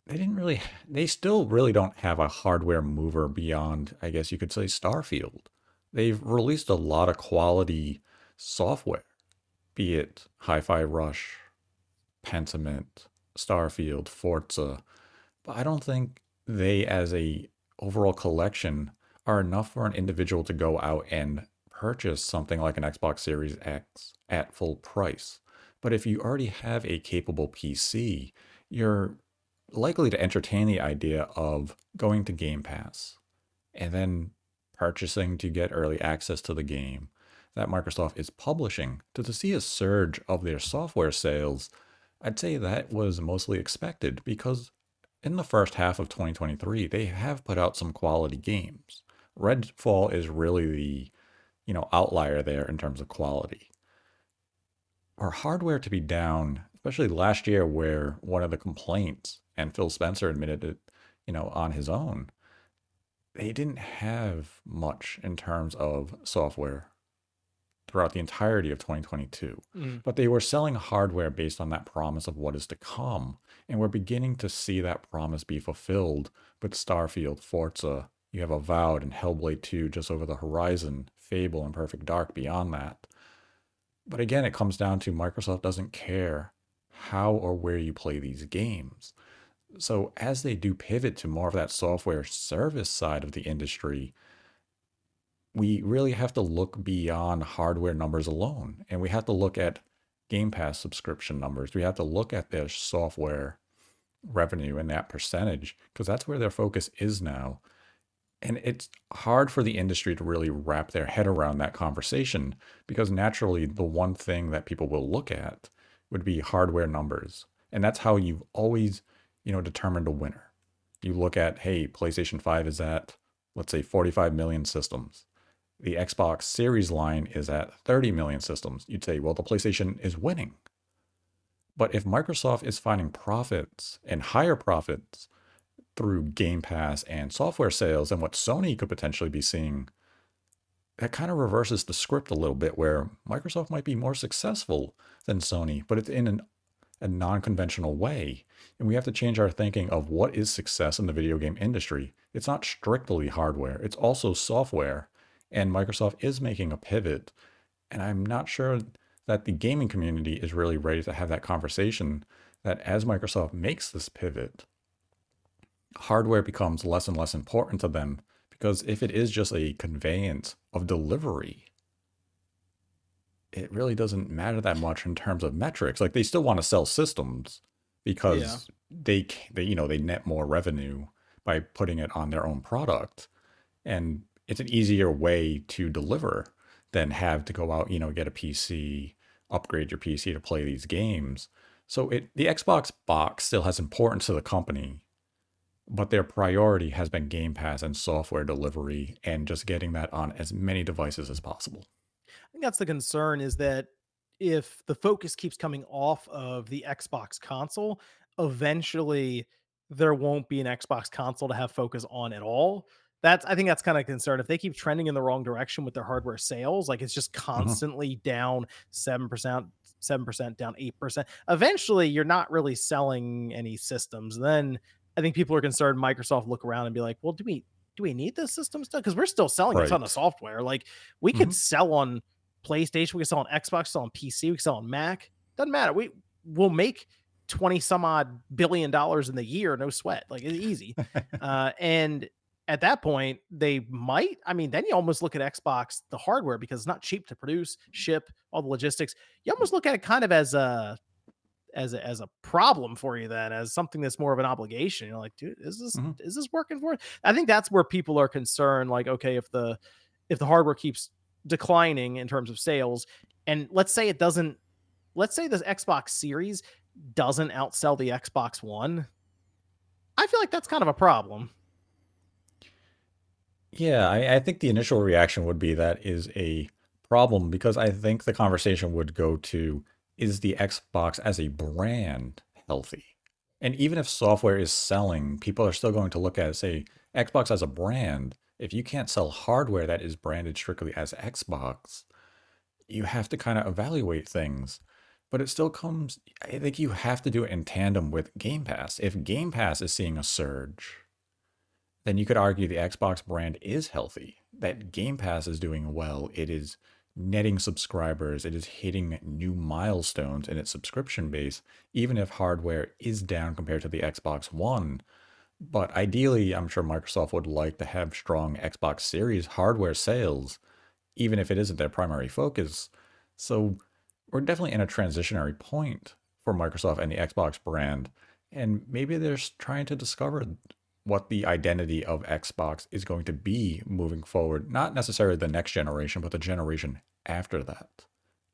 they didn't really, they still really don't have a hardware mover beyond, I guess you could say, Starfield. They've released a lot of quality software, be it Hi Fi Rush, Pentiment, Starfield, Forza, but I don't think they, as a overall collection, are enough for an individual to go out and purchase something like an Xbox Series X at full price. But if you already have a capable PC, you're likely to entertain the idea of going to Game Pass and then purchasing to get early access to the game that Microsoft is publishing. To, see a surge of their software sales, I'd say that was mostly expected because in the first half of 2023, they have put out some quality games. Redfall is really the, you know, outlier there in terms of quality. For hardware to be down, especially last year where one of the complaints, and Phil Spencer admitted it, you know, on his own, they didn't have much in terms of software throughout the entirety of 2022. mm. But they were selling hardware based on that promise of what is to come. And we're beginning to see that promise be fulfilled with Starfield, Forza. You have Avowed and Hellblade 2 just over the horizon, Fable and Perfect Dark beyond that. But again, it comes down to Microsoft doesn't care how or where you play these games. So as they do pivot to more of that software service side of the industry, we really have to look beyond hardware numbers alone. And we have to look at Game Pass subscription numbers. We have to look at their software revenue and that percentage because that's where their focus is now. And it's hard for the industry to really wrap their head around that conversation because naturally, the one thing that people will look at would be hardware numbers. And that's how you've always, you know, determined a winner. You look at, hey, PlayStation 5 is at, let's say, 45 million systems the Xbox Series line is at 30 million systems, you'd say, well, the PlayStation is winning. But if Microsoft is finding profits and higher profits through Game Pass and software sales and what Sony could potentially be seeing, that kind of reverses the script a little bit where Microsoft might be more successful than Sony, but it's in an, a non conventional way. And we have to change our thinking of what is success in the video game industry. It's not strictly hardware, it's also software and Microsoft is making a pivot. And I'm not sure that the gaming community is really ready to have that conversation that as Microsoft makes this pivot, hardware becomes less and less important to them because if it is just a conveyance of delivery, it really doesn't matter that much in terms of metrics. Like they still want to sell systems Yeah. because they they you know they net more revenue by putting it on their own product and it's an easier way to deliver than have to go out, you know, get a PC, upgrade your PC to play these games. So it the Xbox box still has importance to the company, but their priority has been Game Pass and software delivery and just getting that on as many devices as possible. I think that's the concern is that if the focus keeps coming off of the Xbox console, eventually there won't be an Xbox console to have focus on at all. That's I think that's kind of a concern. If they keep trending in the wrong direction with their hardware sales, like it's just Mhm. constantly down 7%, 7% down 8%. Eventually, you're not really selling any systems. Then I think people are concerned Microsoft look around and be like, "Well, do we do we need this system stuff? Because we're still selling a ton of software. Like we could Mhm. sell on PlayStation, we could sell on Xbox, sell on PC, we could sell on Mac. Doesn't matter. We will make 20 some odd billion dollars in the year, no sweat. Like it's easy. uh, and at that point, they might. I mean, then you almost look at Xbox, the hardware, because it's not cheap to produce, ship, all the logistics. You almost look at it kind of as a as a, as a problem for you then as something that's more of an obligation you're like dude is this Mhm. is this working for it i think that's where people are concerned like okay if the if the hardware keeps declining in terms of sales and let's say it doesn't let's say this xbox series doesn't outsell the xbox one i feel like that's kind of a problem Yeah, I, I think the initial reaction would be that is a problem because I think the conversation would go to is the Xbox as a brand healthy? And even if software is selling, people are still going to look at it, say, Xbox as a brand. If you can't sell hardware that is branded strictly as Xbox, you have to kind of evaluate things. But it still comes, I think you have to do it in tandem with Game Pass. If Game Pass is seeing a surge, then you could argue the Xbox brand is healthy, that Game Pass is doing well, it is netting subscribers, it is hitting new milestones in its subscription base, even if hardware is down compared to the Xbox One. But ideally, I'm sure Microsoft would like to have strong Xbox Series hardware sales, even if it isn't their primary focus. So we're definitely in a transitionary point for Microsoft and the Xbox brand. And maybe they're trying to discover what the identity of Xbox is going to be moving forward. Not necessarily the next generation, but the generation after that.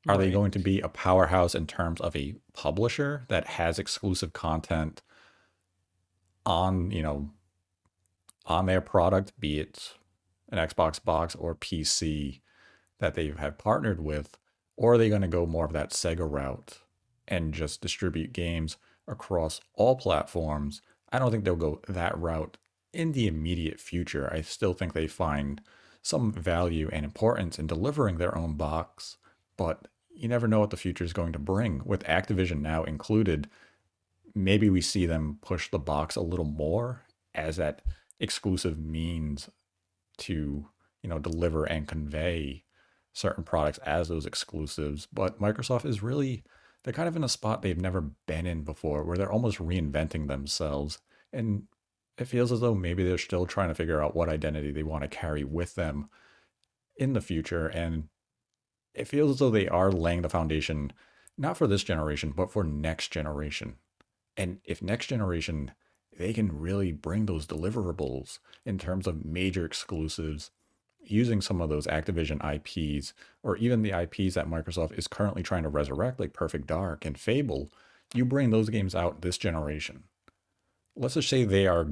Are they going to be a powerhouse in terms of a publisher that has exclusive content on, you know, on their product, be it an Xbox box or PC that they have partnered with? Or are they going to go more of that Sega route and just distribute games across all platforms? I don't think they'll go that route in the immediate future. I still think they find some value and importance in delivering their own box, but you never know what the future is going to bring. With Activision now included, maybe we see them push the box a little more as that exclusive means to, you know, deliver and convey certain products as those exclusives. But Microsoft is really they're kind of in a spot they've never been in before where they're almost reinventing themselves. And it feels as though maybe they're still trying to figure out what identity they want to carry with them in the future. And it feels as though they are laying the foundation not for this generation, but for next generation. And if next generation they can really bring those deliverables in terms of major exclusives using some of those Activision IPs or even the IPs that Microsoft is currently trying to resurrect, like Perfect Dark and Fable, you bring those games out this generation. Let's just say they are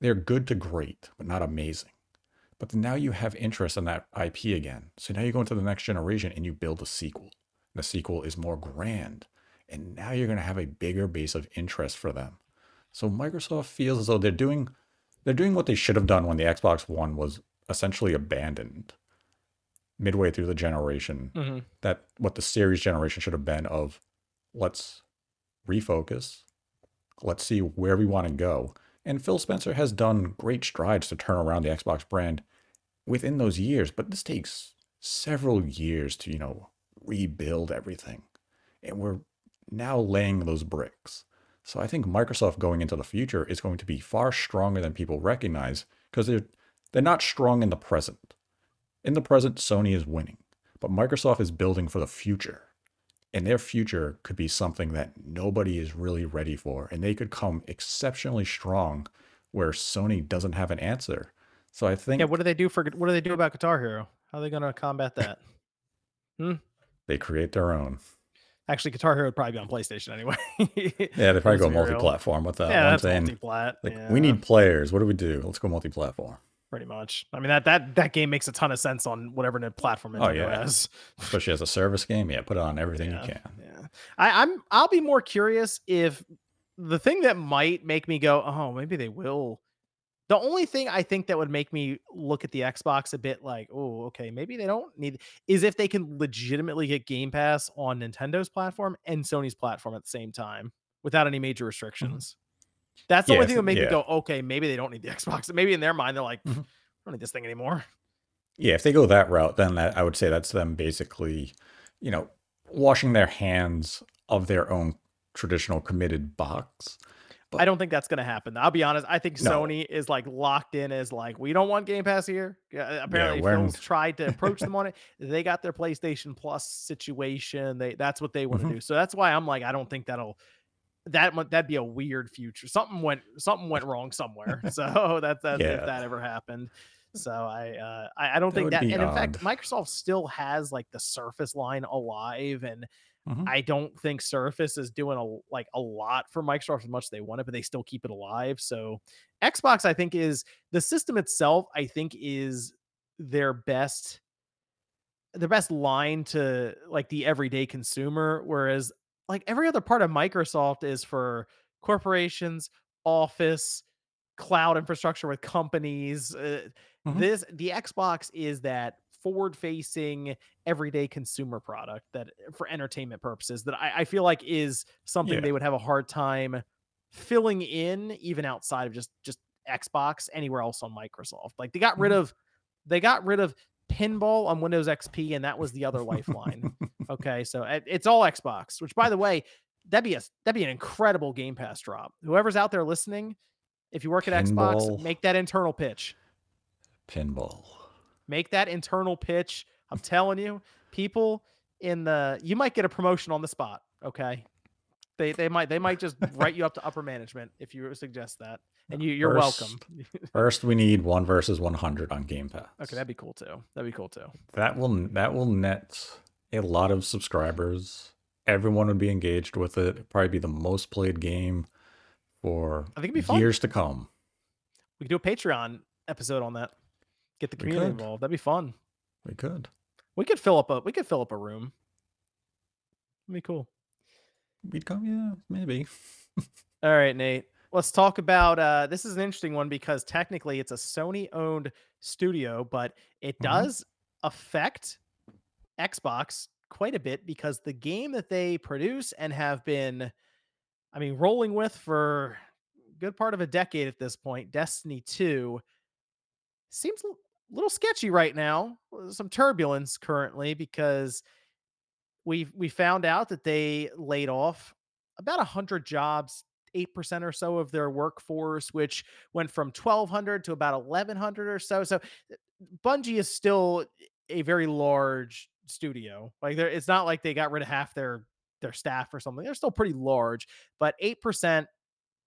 they're good to great, but not amazing. But now you have interest in that IP again. So now you go into the next generation and you build a sequel. The sequel is more grand. And now you're going to have a bigger base of interest for them. So Microsoft feels as though they're doing they're doing what they should have done when the Xbox One was essentially abandoned midway through the generation. Mhm. That what the series generation should have been of let's refocus, let's see where we want to go. And Phil Spencer has done great strides to turn around the Xbox brand within those years, but this takes several years to, you know, rebuild everything. And we're now laying those bricks. So I think Microsoft going into the future is going to be far stronger than people recognize because they're they're not strong in the present. In the present, Sony is winning, but Microsoft is building for the future. And their future could be something that nobody is really ready for, and they could come exceptionally strong where Sony doesn't have an answer. So I think yeah what do they do for what do they do about guitar hero how are they going to combat that hmm? they create their own. actually guitar hero would probably be on playstation anyway Yeah, they probably go multi-platform with that yeah one that's thing. multi-plat Like yeah. we need players. What do we do? Let's go multi-platform. Pretty much. I mean that that that game makes a ton of sense on whatever net platform Nintendo Oh, yeah. has. Especially as a service game. Yeah, put it on everything yeah, you can. Yeah, I, I'm. I'll be more curious if the thing that might make me go, oh, maybe they will. The only thing I think that would make me look at the Xbox a bit like, oh, okay, maybe they don't need is if they can legitimately get Game Pass on Nintendo's platform and Sony's platform at the same time without any major mm-hmm. restrictions. That's the Mm-hmm. Yeah, only thing that would make me go, okay, maybe they don't need the Xbox. Maybe in their mind they're like, Mhm. don't need this thing anymore. Yeah, if they go that route, then that, I would say that's them basically, you know, washing their hands of their own traditional committed box. But I don't think that's going to happen. I'll be honest. I think no. Sony is like locked in as like we don't want Game Pass here. apparently, yeah, Phil's tried to approach them on it. They got their PlayStation Plus situation. They that's what they want to mm-hmm. do. So that's why I'm like I don't think that'll that that'd be a weird future. Something went something went wrong somewhere. so that's that yeah. if that ever happened. So I uh, I, I don't that think that. And odd. in fact, Microsoft still has like the Surface line alive, and mm-hmm. I don't think Surface is doing a like a lot for Microsoft as much as they want it, but they still keep it alive. So Xbox, I think, is the system itself. I think is their best their best line to like the everyday consumer whereas like every other part of Microsoft is for corporations, office, cloud infrastructure with companies. Uh, mm-hmm. This the Xbox is that forward facing everyday consumer product that for entertainment purposes that I, I feel like is something yeah. they would have a hard time filling in even outside of just just Xbox anywhere else on Microsoft. Like they got mm-hmm. rid of they got rid of pinball on Windows XP, and that was the other lifeline. okay, so eh, it's all Xbox. Which, by the way, that'd be a that'd be an incredible Game Pass drop. Whoever's out there listening, if you work at pinball. Xbox, make that internal pitch. Pinball. Make that internal pitch. I'm telling you, people in the you might get a promotion on the spot. Okay, they they might they might just write you up to upper management if you suggest that and you, you're first, welcome. first, we need one versus 100 on Game Pass. Okay, that'd be cool too. That'd be cool too. That will that will net a lot of subscribers. Everyone would be engaged with it. It'd probably be the most played game for I think it'd be years fun. to come. We could do a Patreon episode on that. Get the community involved. That'd be fun. We could. We could fill up a we could fill up a room. That'd be cool. We'd come, yeah, maybe. All right, Nate let's talk about uh, this is an interesting one because technically it's a Sony owned studio, but it mm-hmm. does affect Xbox quite a bit because the game that they produce and have been, I mean, rolling with for a good part of a decade at this point, Destiny 2, seems a little sketchy right now. Some turbulence currently because we we found out that they laid off about 100 jobs 8% or so of their workforce, which went from 1,200 to about 1,100 or so. So uh, Bungie is still a very large studio. Like there, it's not like they got rid of half their their staff or something. They're still pretty large, but 8%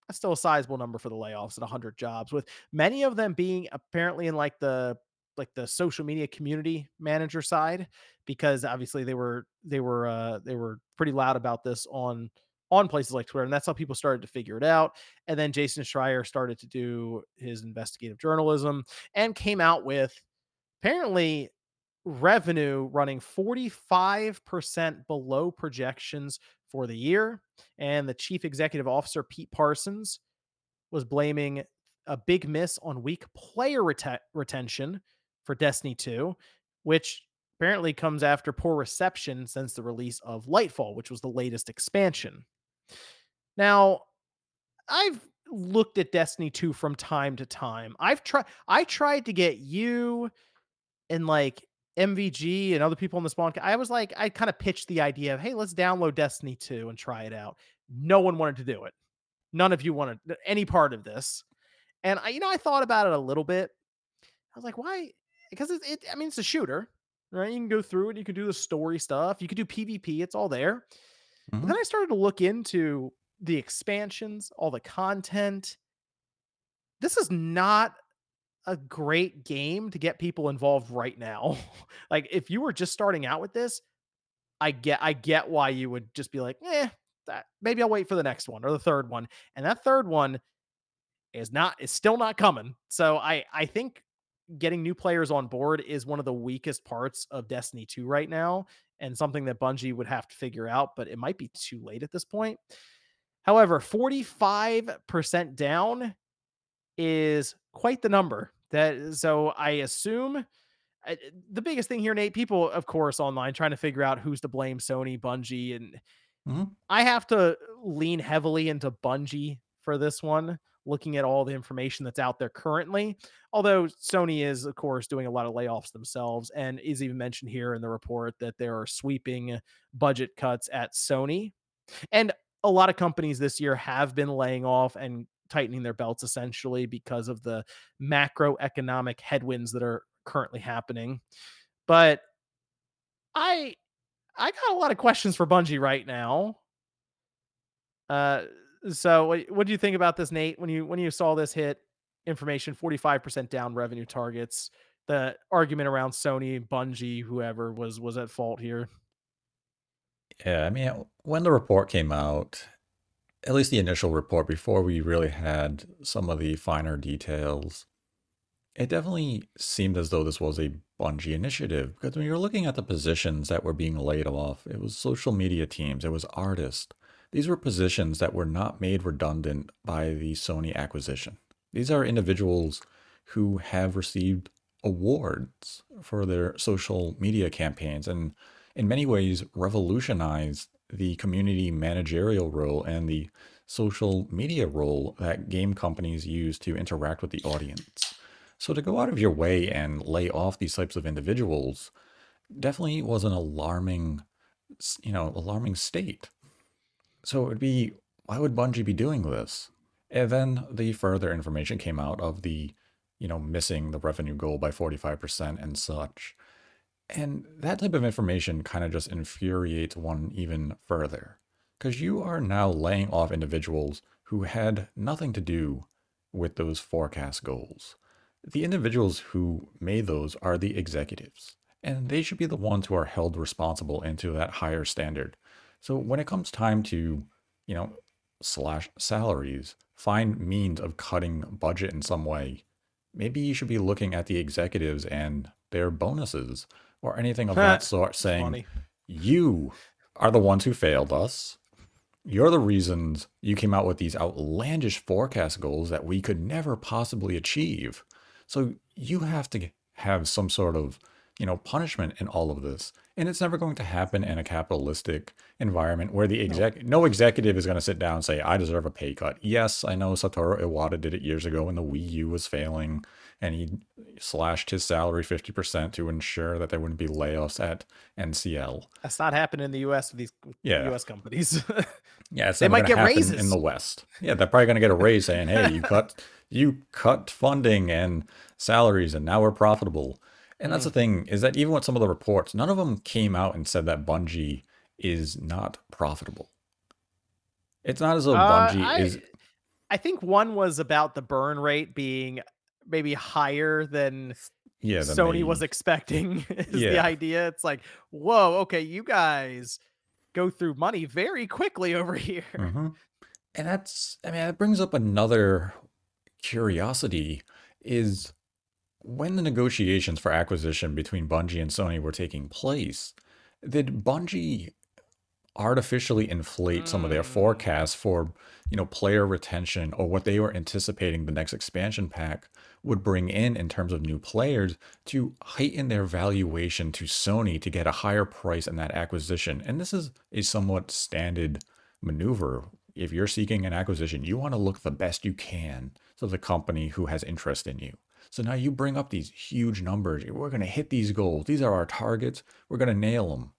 that's still a sizable number for the layoffs at 100 jobs with many of them being apparently in like the like the social media community manager side because obviously they were they were uh they were pretty loud about this on on places like Twitter. And that's how people started to figure it out. And then Jason Schreier started to do his investigative journalism and came out with apparently revenue running 45% below projections for the year. And the chief executive officer, Pete Parsons, was blaming a big miss on weak player ret- retention for Destiny 2, which apparently comes after poor reception since the release of Lightfall, which was the latest expansion. Now, I've looked at Destiny 2 from time to time. I've tried I tried to get you and like MVG and other people in the spawn. I was like, I kind of pitched the idea of, hey, let's download Destiny 2 and try it out. No one wanted to do it. None of you wanted any part of this. And I, you know, I thought about it a little bit. I was like, why? Because it, it I mean, it's a shooter, right? You can go through it, you can do the story stuff, you could do PvP, it's all there. Mm-hmm. Then I started to look into the expansions, all the content. This is not a great game to get people involved right now. like if you were just starting out with this, I get I get why you would just be like, "Eh, that maybe I'll wait for the next one or the third one." And that third one is not is still not coming. So I I think getting new players on board is one of the weakest parts of Destiny 2 right now and something that Bungie would have to figure out, but it might be too late at this point. However, 45% down is quite the number. That so I assume uh, the biggest thing here, Nate, people, of course, online trying to figure out who's to blame Sony, Bungie, and mm-hmm. I have to lean heavily into Bungie for this one, looking at all the information that's out there currently. Although Sony is, of course, doing a lot of layoffs themselves, and is even mentioned here in the report that there are sweeping budget cuts at Sony. And a lot of companies this year have been laying off and tightening their belts essentially because of the macroeconomic headwinds that are currently happening. But I I got a lot of questions for Bungie right now. Uh so what, what do you think about this Nate when you when you saw this hit information 45% down revenue targets the argument around Sony Bungie whoever was was at fault here Yeah, I mean, when the report came out, at least the initial report before we really had some of the finer details, it definitely seemed as though this was a Bungie initiative because when you're looking at the positions that were being laid off, it was social media teams, it was artists. These were positions that were not made redundant by the Sony acquisition. These are individuals who have received awards for their social media campaigns and in many ways revolutionized the community managerial role and the social media role that game companies use to interact with the audience. So to go out of your way and lay off these types of individuals definitely was an alarming, you know, alarming state. So it would be, why would Bungie be doing this? And then the further information came out of the, you know, missing the revenue goal by 45% and such. And that type of information kind of just infuriates one even further. Because you are now laying off individuals who had nothing to do with those forecast goals. The individuals who made those are the executives, and they should be the ones who are held responsible into that higher standard. So when it comes time to, you know, slash salaries, find means of cutting budget in some way, maybe you should be looking at the executives and their bonuses or anything of that sort, saying, funny You are the ones who failed us. You're the reasons you came out with these outlandish forecast goals that we could never possibly achieve. So you have to have some sort of, you know, punishment in all of this. And it's never going to happen in a capitalistic environment where the exec no executive is going to sit down and say, I deserve a pay cut. Yes, I know Satoru Iwata did it years ago when the Wii U was failing and he slashed his salary 50% to ensure that there wouldn't be layoffs at NCL. that's not happening in the US with these Yeah. US companies Yeah, it's They might get raises. in the West. Yeah, they're probably gonna get a raise saying, "Hey, you cut you cut funding and salaries, and now we're profitable." And that's the thing is that even with some of the reports, none of them came out and said that Bungie is not profitable. It's not as though Uh, Bungie I, is. I think one was about the burn rate being maybe higher than Yeah, Sony was expecting is the idea. It's like, whoa, okay, you guys go through money very quickly over here. Mhm. And that's, I mean, that brings up another curiosity is when the negotiations for acquisition between Bungie and Sony were taking place, did Bungie artificially inflate some of their Mm. forecasts for, you know, player retention or what they were anticipating the next expansion pack would bring in in terms of new players to heighten their valuation to Sony to get a higher price in that acquisition. And this is a somewhat standard maneuver. If you're seeking an acquisition, you want to look the best you can to the company who has interest in you. So now you bring up these huge numbers. We're going to hit these goals. These are our targets. We're going to nail them.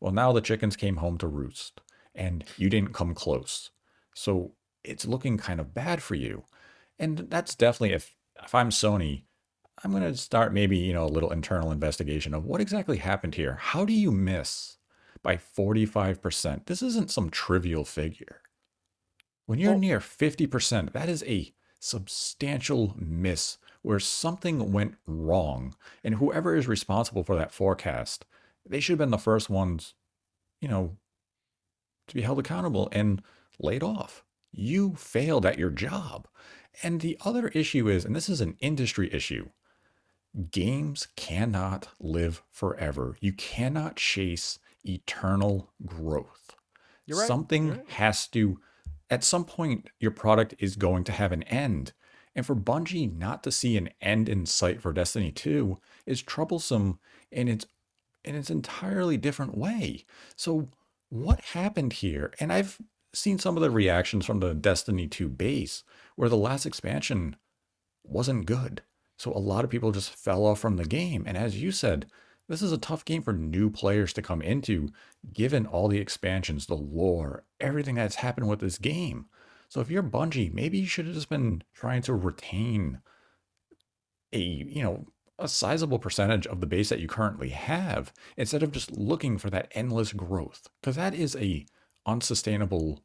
Well, now the chickens came home to roost and you didn't come close. So it's looking kind of bad for you. And that's definitely if if I'm Sony, I'm going to start maybe, you know, a little internal investigation of what exactly happened here. How do you miss by 45%? This isn't some trivial figure. When you're Well- near 50%, that is a substantial miss where something went wrong. And whoever is responsible for that forecast, they should have been the first ones, you know, to be held accountable and laid off. You failed at your job. And the other issue is, and this is an industry issue, games cannot live forever. You cannot chase eternal growth. You're right. Something right. has to, at some point, your product is going to have an end. And for Bungie not to see an end in sight for Destiny 2 is troublesome in its in its entirely different way. So what happened here? And I've seen some of the reactions from the Destiny 2 base where the last expansion wasn't good. So a lot of people just fell off from the game. And as you said, this is a tough game for new players to come into, given all the expansions, the lore, everything that's happened with this game. So if you're Bungie, maybe you should have just been trying to retain a, you know, a sizable percentage of the base that you currently have instead of just looking for that endless growth because that is a unsustainable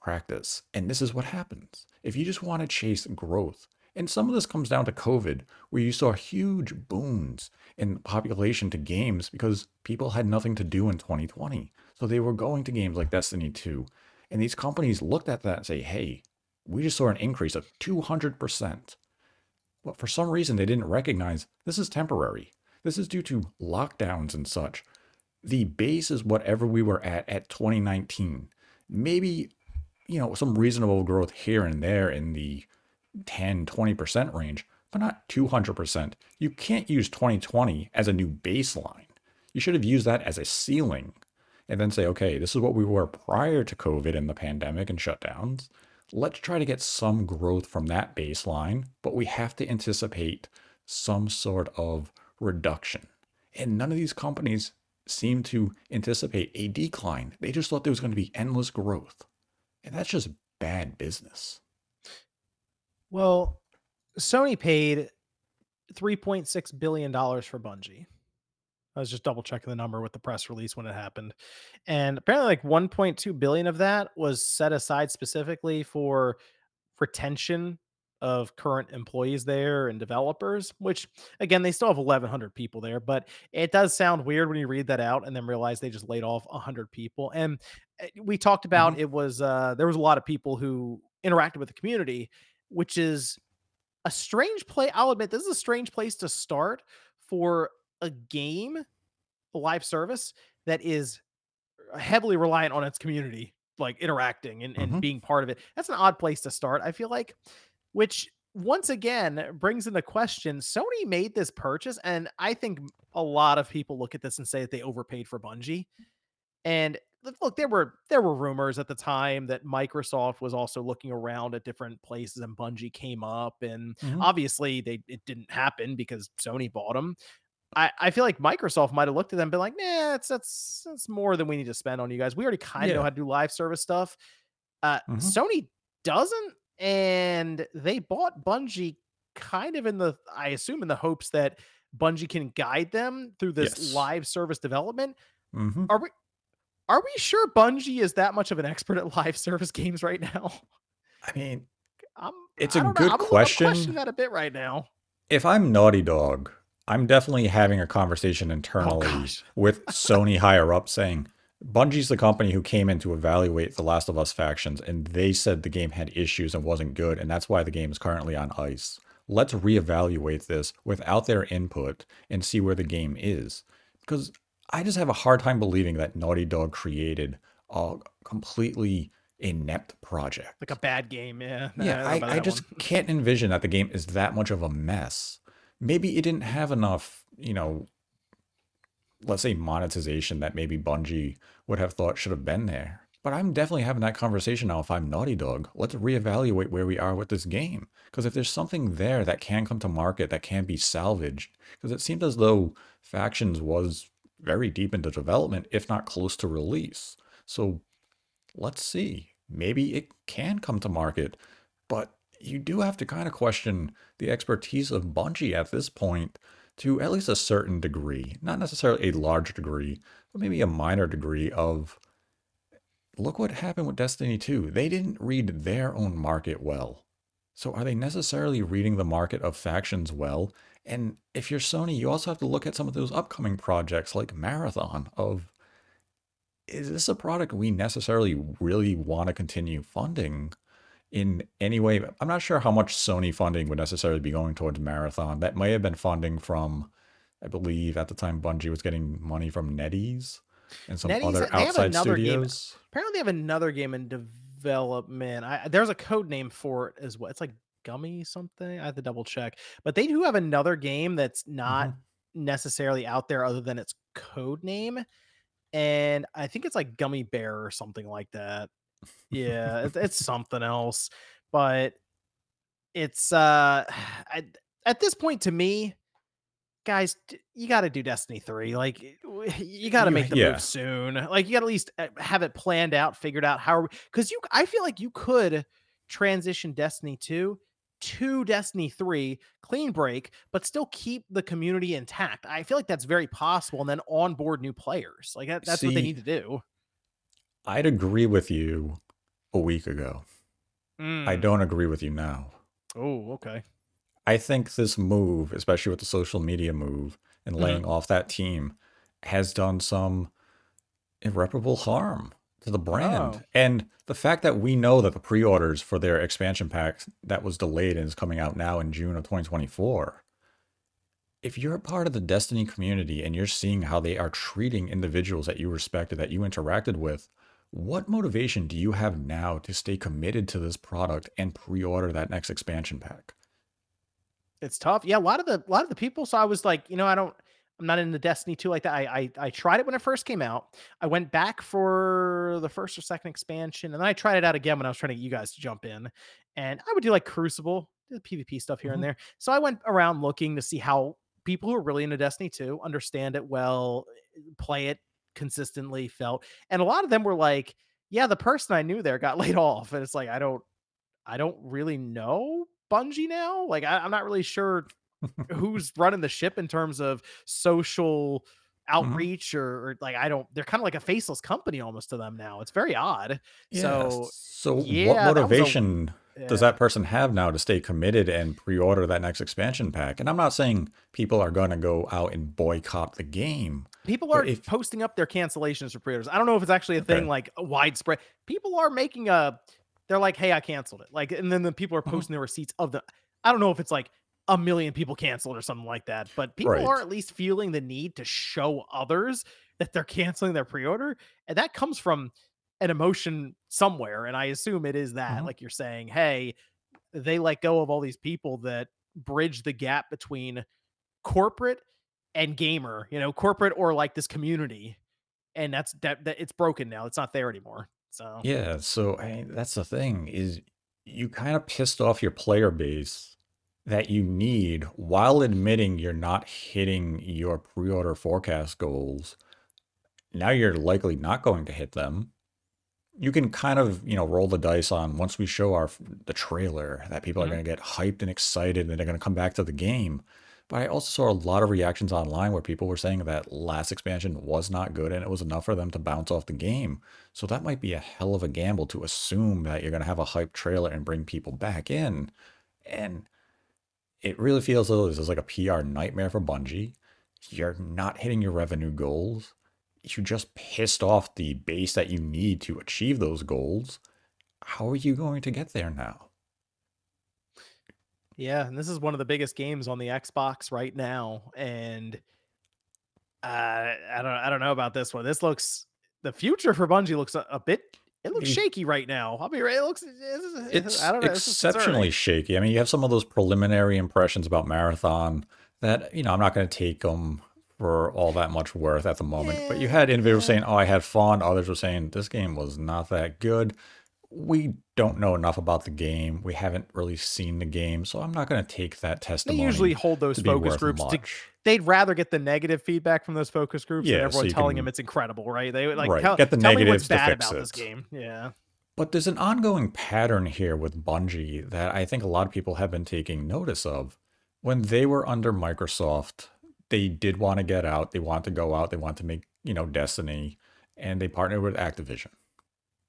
practice and this is what happens. If you just want to chase growth and some of this comes down to covid where you saw huge boons in population to games because people had nothing to do in 2020 so they were going to games like destiny 2 and these companies looked at that and say hey we just saw an increase of 200% but for some reason, they didn't recognize this is temporary. This is due to lockdowns and such. The base is whatever we were at at 2019. Maybe, you know, some reasonable growth here and there in the 10, 20% range, but not 200%. You can't use 2020 as a new baseline. You should have used that as a ceiling and then say, okay, this is what we were prior to COVID and the pandemic and shutdowns let's try to get some growth from that baseline, but we have to anticipate some sort of reduction. And none of these companies seem to anticipate a decline. They just thought there was going to be endless growth. And that's just bad business. Well, Sony paid $3.6 billion for Bungie. I was just double checking the number with the press release when it happened. And apparently like 1.2 billion of that was set aside specifically for retention of current employees there and developers, which again, they still have 1100 people there, but it does sound weird when you read that out and then realize they just laid off 100 people. And eh, we talked about mm-hmm. it was uh there was a lot of people who interacted with the community, which is a strange play. I'll admit this is a strange place to start for a game, a live service that is heavily reliant on its community, like interacting and, and mm-hmm. being part of it. That's an odd place to start, I feel like, which once again brings into question Sony made this purchase, and I think a lot of people look at this and say that they overpaid for Bungie. And look, there were there were rumors at the time that Microsoft was also looking around at different places, and Bungie came up, and mm-hmm. obviously they it didn't happen because Sony bought them. I, I feel like Microsoft might have looked at them and been like, nah, that's that's that's more than we need to spend on you guys. We already kind of yeah. know how to do live service stuff. Uh, mm-hmm. Sony doesn't, and they bought Bungie kind of in the, I assume, in the hopes that Bungie can guide them through this yes. live service development. Mm-hmm. Are we are we sure Bungie is that much of an expert at live service games right now? I mean, I'm, it's a good know, question. I'm that a bit right now. If I'm Naughty Dog, I'm definitely having a conversation oh, internally oh, with Sony higher up saying Bungie's the company who came in to evaluate the Last of Us factions, and they said the game had issues and wasn't good, and that's why the game is currently on ice. Let's reevaluate this without their input and see where the game is. Because I just have a hard time believing that Naughty Dog created a completely inept project. Like a bad game, yeah. Yeah, I, I, I just one. can't envision that the game is that much of a mess maybe it didn't have enough, you know, let's say monetization that maybe Bungie would have thought should have been there. But I'm definitely having that conversation now if I'm Naughty Dog. Let's reevaluate where we are with this game. Because if there's something there that can come to market that can be salvaged, because it seemed as though Factions was very deep into development, if not close to release. So let's see. Maybe it can come to market, but you do have to kind of question the expertise of Bungie at this point to at least a certain degree, not necessarily a large degree, but maybe a minor degree of look what happened with Destiny 2. They didn't read their own market well. So are they necessarily reading the market of factions well? And if you're Sony, you also have to look at some of those upcoming projects like Marathon of is this a product we necessarily really want to continue funding? In any way. I'm not sure how much Sony funding would necessarily be going towards Marathon. That may have been funding from, I believe at the time Bungie was getting money from NetEase and some NetEase, other outside studios. Game. Apparently, they have another game in development. I, there's a code name for it as well. It's like Gummy something. I have to double check, but they do have another game that's not mm-hmm. necessarily out there other than its code name, and I think it's like Gummy Bear or something like that. Yeah, it, it's something else, but it's uh I, at this point to me, guys, you got to do Destiny 3. Like you got to make the yeah. move soon. Like you got to at least uh, have it planned out, figured out how cuz you I feel like you could transition Destiny 2 to Destiny 3 clean break but still keep the community intact. I feel like that's very possible and then onboard new players. Like that, that's what they need to do. I'd agree with you a week ago. I Mm. don't agree with you now. Oh, okay. I think this move, especially with the social media move and Mhm. laying off that team, has done some irreparable harm to the brand. Oh. And the fact that we know that the pre-orders for their expansion pack that was delayed and is coming out now in June of 2024. If you're a part of the Destiny community and you're seeing how they are treating individuals that you respected, that you interacted with, what motivation do you have now to stay committed to this product and pre-order that next expansion pack? It's tough. Yeah, a lot of the a lot of the people. So I was like, you know, I don't. I'm not into Destiny 2 like that. I, I I tried it when it first came out. I went back for the first or second expansion, and then I tried it out again when I was trying to get you guys to jump in. And I would do like Crucible, the PvP stuff here and Mhm. there. So I went around looking to see how people who are really into Destiny 2 understand it well, play it consistently, felt. And a lot of them were like, yeah, the person I knew there got laid off. And it's like, I don't I don't really know Bungie now. Like I, I'm not really sure who's running the ship in terms of social Mhm. outreach or, or like I don't they're kind of like a faceless company almost to them now. It's very odd. Yeah. So So what yeah, that a motivation does that person have now to stay committed and pre-order that next expansion pack? And I'm not saying people are going to go out and boycott the game, People are if posting up their cancellations for pre-orders. I don't know if it's actually a thing okay. like widespread. People are making a they're like, "Hey, I canceled it." Like and then the people are Mhm. posting the receipts of the I don't know if it's like a million people canceled or something like that, but people are at least feeling the need to show others that they're canceling their pre-order, and that comes from an emotion somewhere, and I assume it is that Mhm. like you're saying, "Hey, they let go of all these people that bridge the gap between corporate and gamer, you know, corporate or like this community. And that's that, that it's broken now. It's not there anymore. So Yeah, so I mean, that's the thing is you kind of pissed off your player base that you need while admitting you're not hitting your pre-order forecast goals. Now you're likely not going to hit them. You can kind of, you know, roll the dice on once we show our the trailer that people are mhm. going to get hyped and excited and they're going to come back to the game. But I also saw a lot of reactions online where people were saying that last expansion was not good and it was enough for them to bounce off the game. So that might be a hell of a gamble to assume that you're going to have a hype trailer and bring people back in. And it really feels though this is like a PR nightmare for Bungie. You're not hitting your revenue goals. You just pissed off the base that you need to achieve those goals. How are you going to get there now? yeah, and this is one of the biggest games on the Xbox right now. And uh, I don't I don't know about this one. This looks the future for Bungie looks a, a bit it looks The- shaky right now. I'll be right. It looks it's, It's I don't know. Exceptionally shaky. I mean, you have some of those preliminary impressions about Marathon that, you know, I'm not going to take them for all that much worth at the moment. But you Yeah, had individuals yeah. saying, oh, I had fun. Others were saying, this game was not that good. We don't know enough about the game. We haven't really seen the game. So I'm not going to take that testimony. They usually hold those focus groups to they'd rather get the negative feedback from those focus groups than Yeah, so everyone you telling them it's incredible, right? They would like right, tell, get the tell me what's bad about this it. game. Yeah. But there's an ongoing pattern here with Bungie that I think a lot of people have been taking notice of. When they were under Microsoft, they did want to get out. They want to go out. They want to make, you know, Destiny, and they partnered with Activision.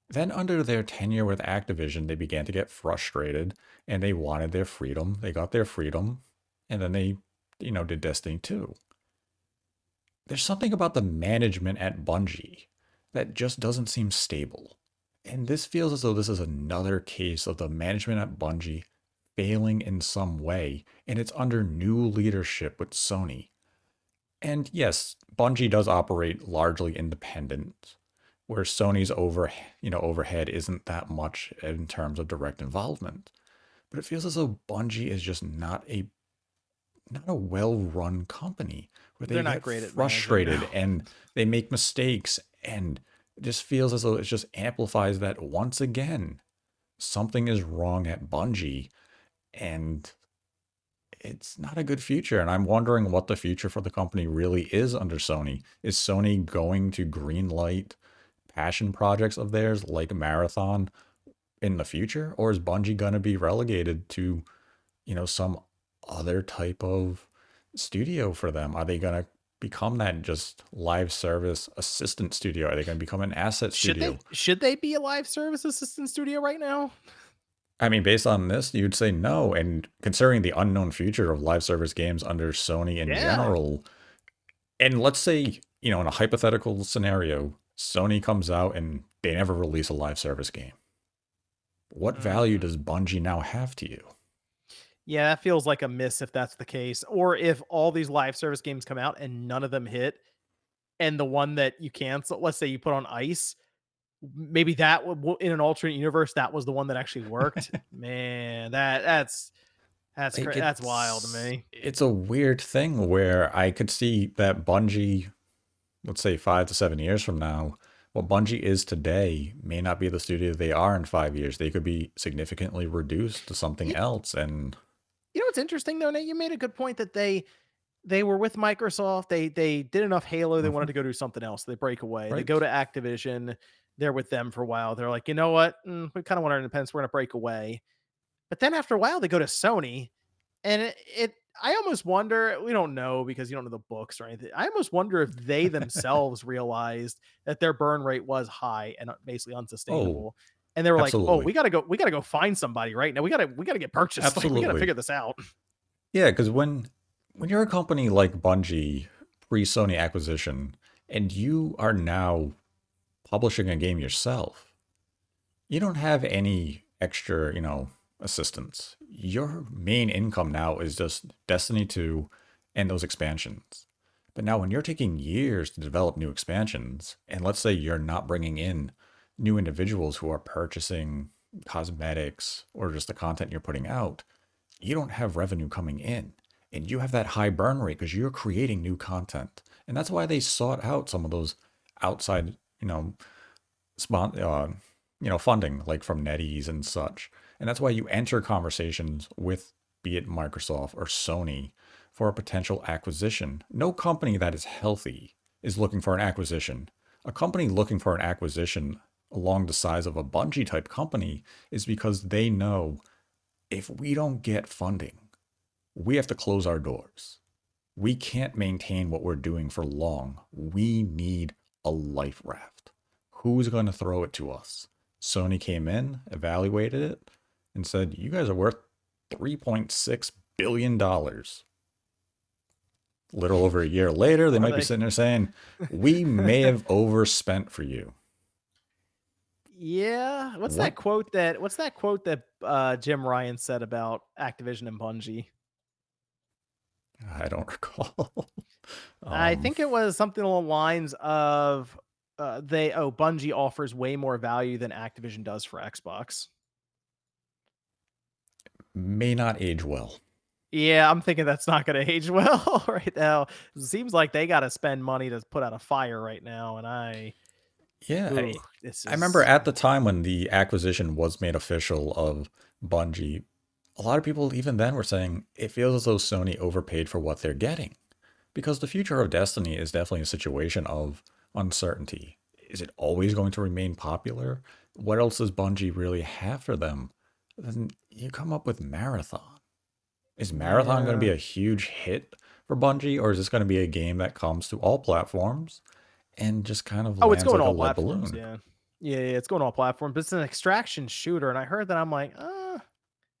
Then, under their tenure with Activision, they began to get frustrated and they wanted their freedom. They got their freedom, and then they, you know, did Destiny 2. There's something about the management at Bungie that just doesn't seem stable. And this feels as though this is another case of the management at Bungie failing in some way, and it's under new leadership with Sony. And yes, Bungie does operate largely independent, where Sony's over, you know, overhead isn't that much in terms of direct involvement. But it feels as though Bungie is just not a not a well-run company where they They're not get great managing frustrated and they make mistakes and It just feels as though it just amplifies that once again. Something is wrong at Bungie, and it's not a good future. And I'm wondering what the future for the company really is under Sony. Is Sony going to greenlight passion projects of theirs like Marathon in the future? Or is Bungie going to be relegated to, you know, some other type of studio for them? Are they going to become that just live service assistant studio? Are they going to become an asset Should studio? they should they be a live service assistant studio right now? I mean, based on this, you'd say no. And considering the unknown future of live service games under Sony in Yeah. general, and let's say, you know, in a hypothetical scenario, Sony comes out and they never release a live service game. What value Mm. does Bungie now have to you? Yeah, that feels like a miss if that's the case. Or if all these live service games come out and none of them hit, and the one that you cancel, let's say you put on ice, maybe that w- in an alternate universe that was the one that actually worked. Man, that that's that's Like cra- that's wild to me. it's a weird thing where I could see that Bungie, let's say five to seven years from now, what Bungie is today may not be the studio they are in five years. They could be significantly reduced to something Yeah. else. And You know what's interesting though, Nate? You made a good point that they they were with Microsoft. They they did enough Halo. They Mhm. wanted to go do something else. They break away. They go to Activision. They're with them for a while. They're like, you know what? Mm, we kind of want our independence. We're gonna break away. But then after a while, they go to Sony, and it, it I almost wonder. We don't know because you don't know the books or anything. I almost wonder if they themselves realized that their burn rate was high and uh, basically oh, unsustainable. And they were like, "Oh, we gotta go. We gotta go find somebody right now. We gotta we gotta get purchased. Like, we gotta figure this out." Yeah, because when when you're a company like Bungie, pre-Sony acquisition, and you are now publishing a game yourself, you don't have any extra, you know, assistance. Your main income now is just Destiny 2 and those expansions. But now when you're taking years to develop new expansions, and let's say you're not bringing in new individuals who are purchasing cosmetics or just the content you're putting out, you don't have revenue coming in and you have that high burn rate because you're creating new content and that's why they sought out some of those outside you know spon- uh, you know funding like from NetEase and such and that's why you enter conversations with be it Microsoft or Sony for a potential acquisition no company that is healthy is looking for an acquisition a company looking for an acquisition along the size of a Bungie type company is because they know if we don't get funding, we have to close our doors. We can't maintain what we're doing for long. We need a life raft. Who's going to throw it to us? Sony came in, evaluated it, and said, You guys are worth $3.6 billion. Little over a year later, they Are might be sitting there saying, We may have overspent for you. Yeah. What's What? that quote that what's that quote that uh Jim Ryan said about Activision and Bungie? I don't recall. I Um, think it was something along the lines of uh they oh Bungie offers way more value than Activision does for Xbox. May not age well. Yeah, I'm thinking that's not going to age well right now. It seems like they got to spend money to put out a fire right now and I Yeah, I, ugh, this I remember at the time when the acquisition was made official of Bungie, a lot of people even then were saying it feels as though Sony overpaid for what they're getting. Because the future of Destiny is definitely a situation of uncertainty. Is it always going to remain popular? What else does Bungie really have for them? You come up with Marathon. Is Marathon going to be a huge hit for Bungie, or is this going to be a game that comes to all platforms and just kind of Oh, it's going like all platforms, balloon? yeah. Yeah, yeah, it's going all platforms, but it's an extraction shooter and I heard that I'm like, uh,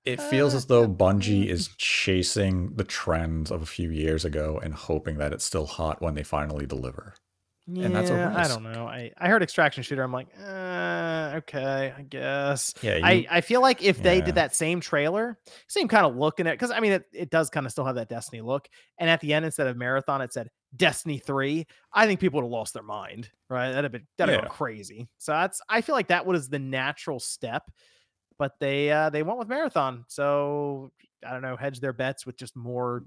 It feels uh, as though uh, Bungie mm. is chasing the trends of a few years ago and hoping that it's still hot when they finally deliver. And that's a Yeah, I don't know. I, I heard extraction shooter. I'm like, uh, okay, I guess. Yeah, I, you I feel like if they did that same trailer, same kind of look in it, because I mean, it, it does kind of still have that Destiny look. And at the end, instead of marathon, it said Destiny 3. I think people would have lost their mind, right? That'd have been, that'd have Yeah. crazy. So that's, I feel like that was the natural step, but they, uh, they went with marathon. So I don't know, hedge their bets with just more,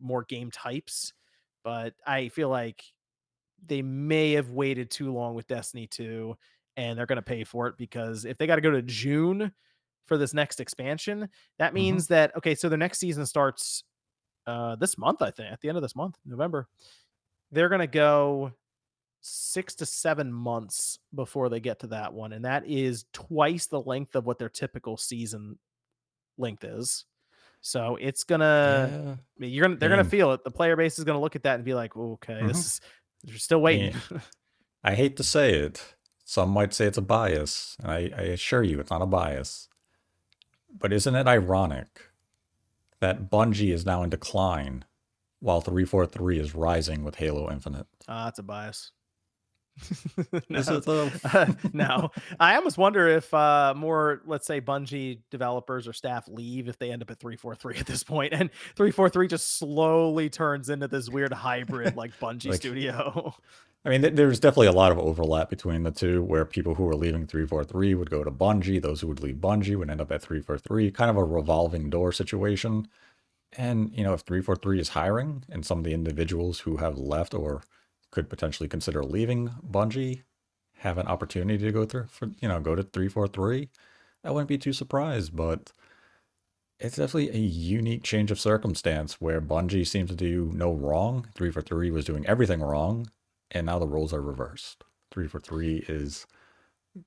more game types. But I feel like they may have waited too long with Destiny 2 and they're going to pay for it because if they got to go to June for this next expansion, that Mhm. means that okay, so the next season starts uh this month, I think, at the end of this month, November. They're going to go 6 to 7 months before they get to that one and that is twice the length of what their typical season length is. So it's gonna Yeah. You're gonna they're gonna feel it. The player base is gonna look at that and be like, okay, Mhm. this is they're still waiting. I hate to say it. Some might say it's a bias, and I, I assure you it's not a bias. But isn't it ironic that Bungie is now in decline while 343 is rising with Halo Infinite? Ah, that's a bias. No, uh, no, I almost wonder if uh, more, let's say, Bungie developers or staff leave if they end up at three four three at this point, and three four three just slowly turns into this weird hybrid like Bungie Like- studio. I mean, th- there's definitely a lot of overlap between the two, where people who are leaving 343 would go to Bungie, those who would leave Bungie would end up at 343, kind of a revolving door situation. And, you know, if 343 is hiring and some of the individuals who have left or could potentially consider leaving Bungie have an opportunity to go through, for, you know, go to 343, I wouldn't be too surprised. But it's definitely a unique change of circumstance where Bungie seems to do no wrong. 343 was doing everything wrong and now the roles are reversed. 343 is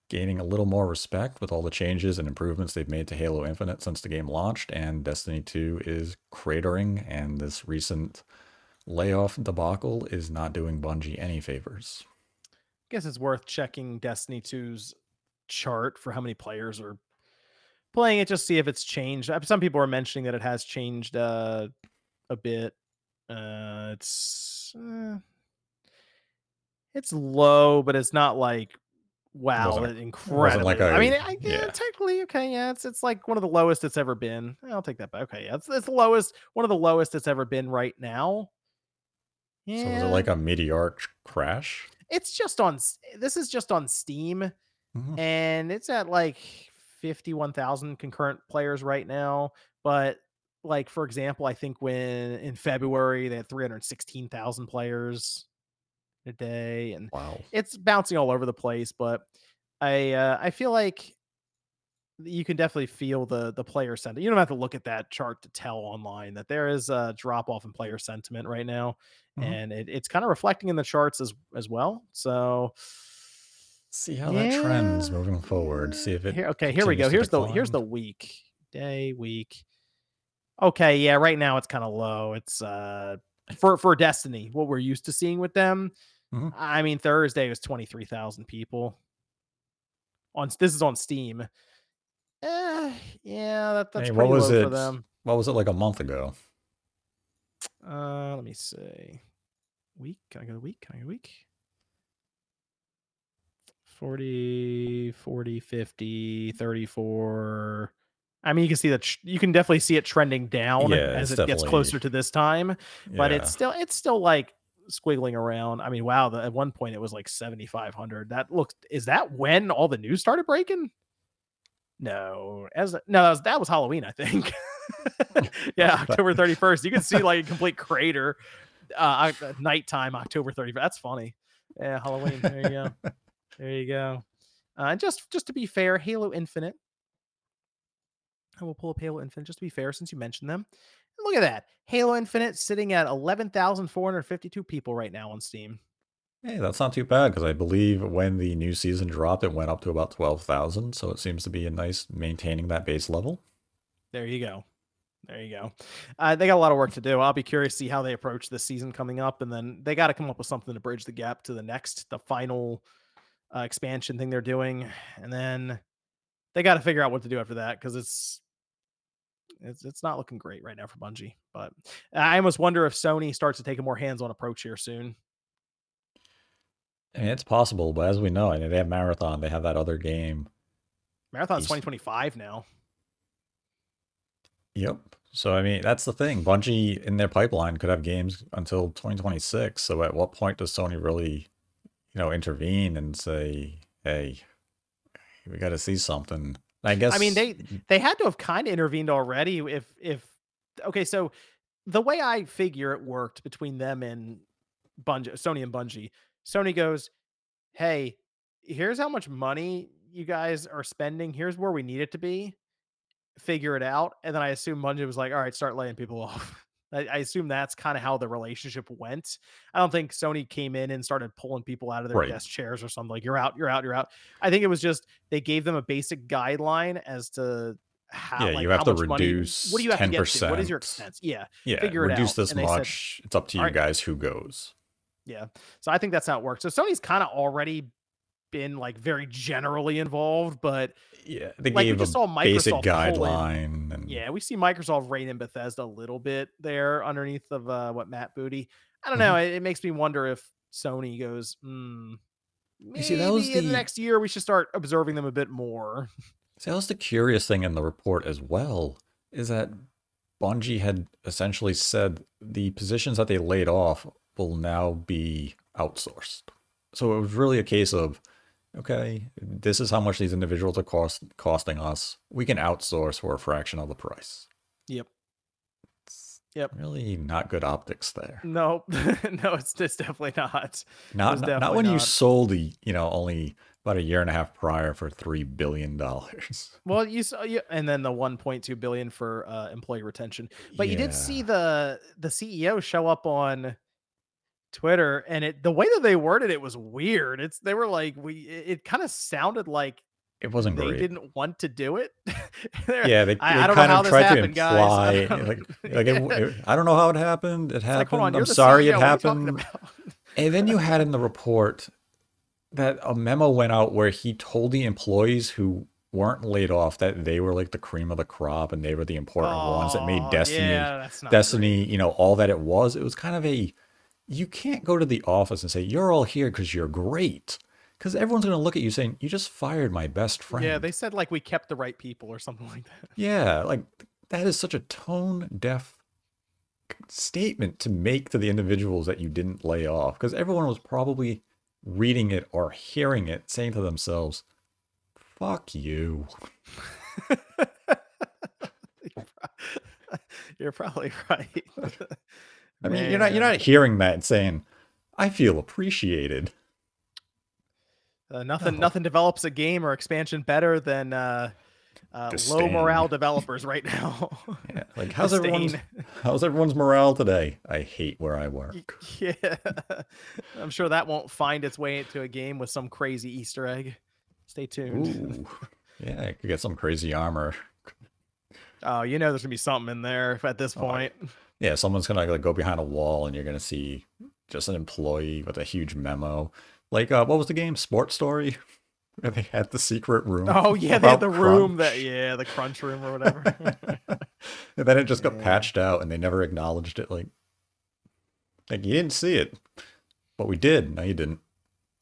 gaining a little more respect with all the changes and improvements they've made to Halo Infinite since the game launched, and Destiny 2 is cratering, and this recent layoff debacle is not doing Bungie any favors. I guess it's worth checking Destiny 2's chart for how many players are playing it, just see if it's changed. Uh, Some people are mentioning that it has changed uh, a bit. Uh, it's uh, it's low, but it's not like wow, incredible. like I mean, a- I, yeah, yeah. technically, okay, yeah, it's it's like one of the lowest it's ever been. I'll take that back. Okay, yeah, it's, it's the lowest, one of the lowest it's ever been right now. Yeah, So is it like a meteoric crash? it's just on this is just on steam Mhm. and it's at like 51,000 concurrent players right now but like for example i think when in february they had 316,000 players a day and Wow. it's bouncing all over the place but i uh, i feel like you can definitely feel the the player sentiment you don't have to look at that chart to tell online that there is a drop off in player sentiment right now Mhm. and it, it's kind of reflecting in the charts as as well so See how that trends moving forward. See if it. here, okay here we go here's the here's the week day week okay yeah right now it's kind of low it's uh for for destiny what we're used to seeing with them Mhm. i mean thursday was 23,000 people on this is on steam eh, yeah that, that's Hey, pretty what was low it? for them. What was it like a month ago? uh let me see. Week? Can i go to week? Can i go to week? 40 40 50 34 i mean you can see that tr- you can definitely see it trending down Yeah, as it gets closer to this time but Yeah. it's still it's still like squiggling around. I mean wow the, at one point it was like 7500 that looks is that when all the news started breaking no as no that was, that was halloween i think yeah october 31st you can see like a complete crater uh nighttime october 31st that's funny yeah halloween there you go there you go uh and just just to be fair halo infinite I will pull up Halo Infinite just to be fair, since you mentioned them. And look at that. Halo Infinite sitting at 11,452 people right now on Steam. Hey, that's not too bad because I believe when the new season dropped, it went up to about 12,000. So it seems to be a nice maintaining that base level. There you go. There you go. Uh, they got a lot of work to do. I'll be curious to see how they approach this season coming up, and then they got to come up with something to bridge the gap to the next, the final uh, expansion thing they're doing, and then they got to figure out what to do after that because it's it's it's not looking great right now for Bungie. But I almost wonder if Sony starts to take a more hands-on approach here soon. I mean, it's possible, but as we know, I mean, they have Marathon, they have that other game. Marathon's He's- 2025 now. Yep. So, I mean, that's the thing. Bungie in their pipeline could have games until 2026. So, at what point does Sony really, you know, intervene and say, hey, we got to see something? I guess. I mean, they they had to have kind of intervened already. If if okay, so the way I figure it worked between them and Bungie, Sony and Bungie. Sony goes, "Hey, here's how much money you guys are spending. Here's where we need it to be. Figure it out." And then I assume Bungie was like, "All right, start laying people off." I, I assume that's kind of how the relationship went. I don't think Sony came in and started pulling people out of their Right. desk chairs or something like, "You're out, you're out, you're out." I think it was just they gave them a basic guideline as to how, Yeah, like, you have how to much money- reduce what do you have to get to? What is your expense? Yeah, Yeah, figure it reduce out. this And they said, it's up to you "Alright." guys who goes. Yeah. So I think that's how it works. So Sony's kind of already been like very generally involved, but Yeah, they Like, we just a saw basic Microsoft in. guideline. And yeah, we see Microsoft rein in Bethesda a little bit there underneath of uh, what Matt Booty. I don't know. It, it makes me wonder if Sony goes, hmm, maybe see, that was in the the- next year we should start observing them a bit more. See, that was the curious thing in the report as well, is that Bungie had essentially said the positions that they laid off will now be outsourced. So it was really a case of, okay, this is how much these individuals are cost costing us. We can outsource for a fraction of the price. Yep. Yep. Really not good optics there. No, no, it's, it's definitely not. Not It's not, not definitely when you sold the, you know, only about a year and a half prior for three billion dollars. Well, you saw, yeah, and then the 1.2 billion for uh, employee retention. But you did see the the CEO show up on Twitter, and it the way that they worded it was weird. It's they were like we. It, it kind of sounded like It wasn't they great. didn't want to do it. Yeah, they, they I don't know kind how of tried happened, to imply, don't- like, like it, it- I don't know how it happened. It happened. like, on, I'm sorry it what are you talking happened. And then you had in the report that a memo went out where he told the employees who weren't laid off that they were like the cream of the crop and they were the important ones that made Oh, Destiny yeah, Destiny, you know, all that it was. It was kind of a you can't go to the office and say you're all here because you're great. Because everyone's going to look at you saying, You just fired my best friend. Yeah, they said like we kept the right people or something like that. Yeah, like that is such a tone deaf statement to make to the individuals that you didn't lay off because everyone was probably reading it or hearing it saying to themselves, fuck you. You're probably right. I mean, you're not you're not hearing that and saying, I feel appreciated. Uh, nothing No. nothing develops a game or expansion better than uh, uh, low morale developers right now. Yeah, like how's everyone's how's everyone's morale today? I hate where I work. Yeah, I'm sure that won't find its way into a game with some crazy Easter egg. Stay tuned. Ooh. Yeah, I could get some crazy armor. Oh, you know there's gonna be something in there at this Oh, I- point. Yeah, someone's gonna like go behind a wall and you're gonna see just an employee with a huge memo. Like uh what was the game? Sports Story? Where they had the secret room. Oh yeah, they had the room that yeah, the crunch room or whatever. and then it just got Yeah. patched out and they never acknowledged it. Like like you didn't see it. But we did. No, you didn't.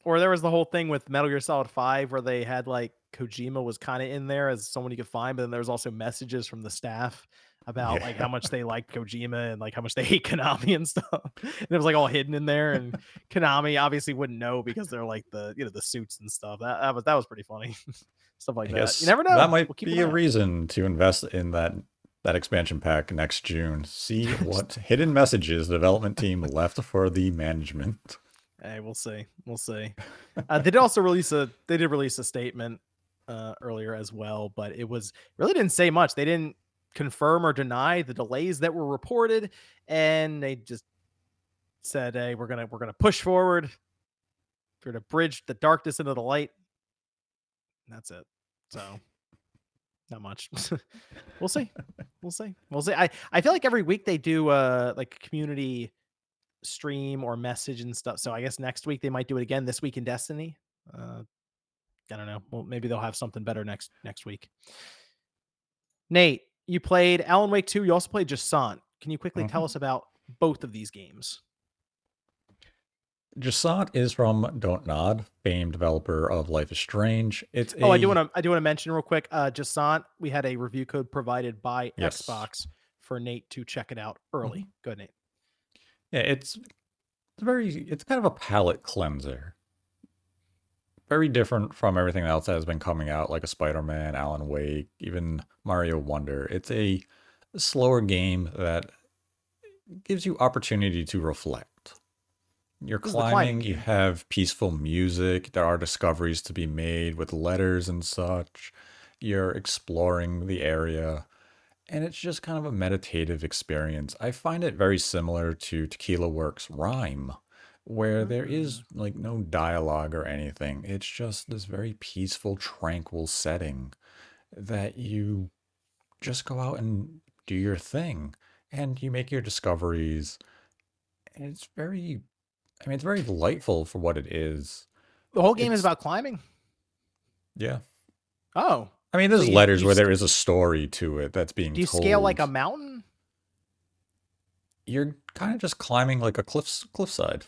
or there was the whole thing with Metal Gear Solid 5 where they had like Kojima was kind of in there as someone you could find, but then there was also messages from the staff about like how much they liked Kojima and like how much they hate Konami and stuff. And it was like all hidden in there, and Konami obviously wouldn't know because they're like the you know the suits and stuff. That, that was that was pretty funny. stuff like I that. You never know. That might We'll be a reason to invest in that that expansion pack next June. See what hidden messages the development team left for the management. Hey, we'll see. We'll see. Uh, they did also release a they did release a statement uh, earlier as well, but it was really didn't say much. They didn't confirm or deny the delays that were reported, and they just said, "Hey, we're gonna we're gonna push forward. We're gonna bridge the darkness into the light." And that's it. So, not much. we'll see. We'll see. We'll see. I I feel like every week they do uh like community stream or message and stuff. So I guess next week they might do it again. This week in Destiny. Uh, I don't know. Well, maybe they'll have something better next next week. Nate, you played Alan Wake 2. You also played Jusant. Can you quickly tell Mhm. us about both of these games? Jusant is from Don't Nod, famed developer of Life is Strange. It's Oh, I do want to I do want to mention real quick. Uh, Jusant, we had a review code provided by Yes. Xbox for Nate to check it out early. Go ahead, Nate. Yeah, it's it's very it's kind of a palate cleanser. Very different from everything else that has been coming out, like a Spider-Man, Alan Wake, even Mario Wonder. It's a slower game that gives you opportunity to reflect. You're This is the climbing climbing, you have peaceful music, there are discoveries to be made with letters and such. You're exploring the area, and it's just kind of a meditative experience. I find it very similar to Tequila Works RiME, where there Mm. is like no dialogue or anything. It's just this very peaceful, tranquil setting that you just go out and do your thing, and you make your discoveries, and it's very I mean, it's very delightful for what it is. The whole game is It's about climbing. yeah. Oh, I mean, so there's you letters you where there is a story to it that's being do you scale like a told. mountain? You're kind of just climbing like a cliff cliffside.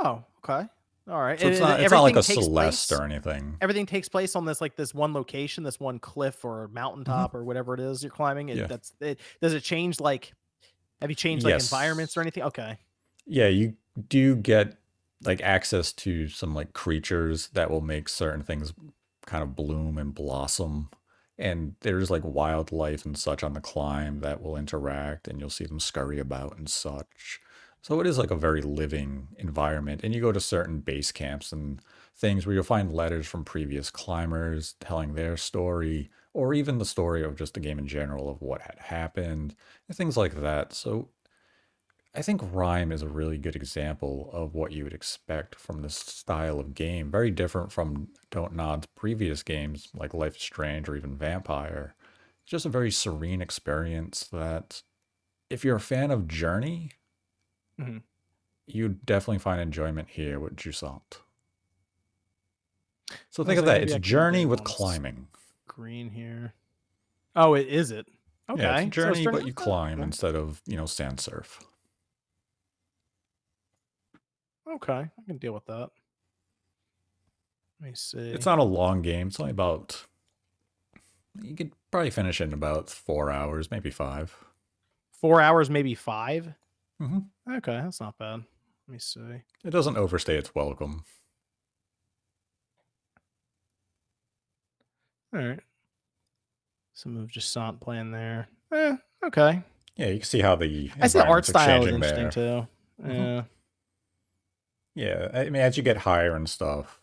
Oh, okay. All right. So it's not it's not like a Celeste place. or anything. Everything takes place on this like this one location, this one cliff or hmm mountaintop or whatever it is you're climbing. It Yeah. that's it. Does it change like? Have you changed like environments or anything? Okay. Yeah, you do get like access to some like creatures that will make certain things kind of bloom and blossom. And there's like wildlife and such on the climb that will interact and you'll see them scurry about and such. So it is like a very living environment. And you go to certain base camps and things where you'll find letters from previous climbers telling their story, or even the story of just the game in general of what had happened, and things like that. So I think RiME is a really good example of what you would expect from this style of game. Very different from Don't Nod's previous games like Life is Strange or even Vampyr. It's just a very serene experience that if you're a fan of Journey, hmm you definitely find enjoyment here with Jusant. So think of like, that. It's Journey with climbing. green here. Oh, it is it. Yeah, it's Okay. So it's Journey, turning but you climb Okay. instead of, you know, sand surf. Okay. I can deal with that. Let me see. It's not a long game. It's only about, you could probably finish it in about four hours, maybe five. Four hours, maybe five. Hmm Okay, that's not bad. Let me see. It doesn't overstay its welcome. All right. Some of Jusant playing there. Eh, okay. Yeah, you can see how the I see the art style is interesting there. too. hmm Yeah. Yeah, I mean, as you get higher and stuff,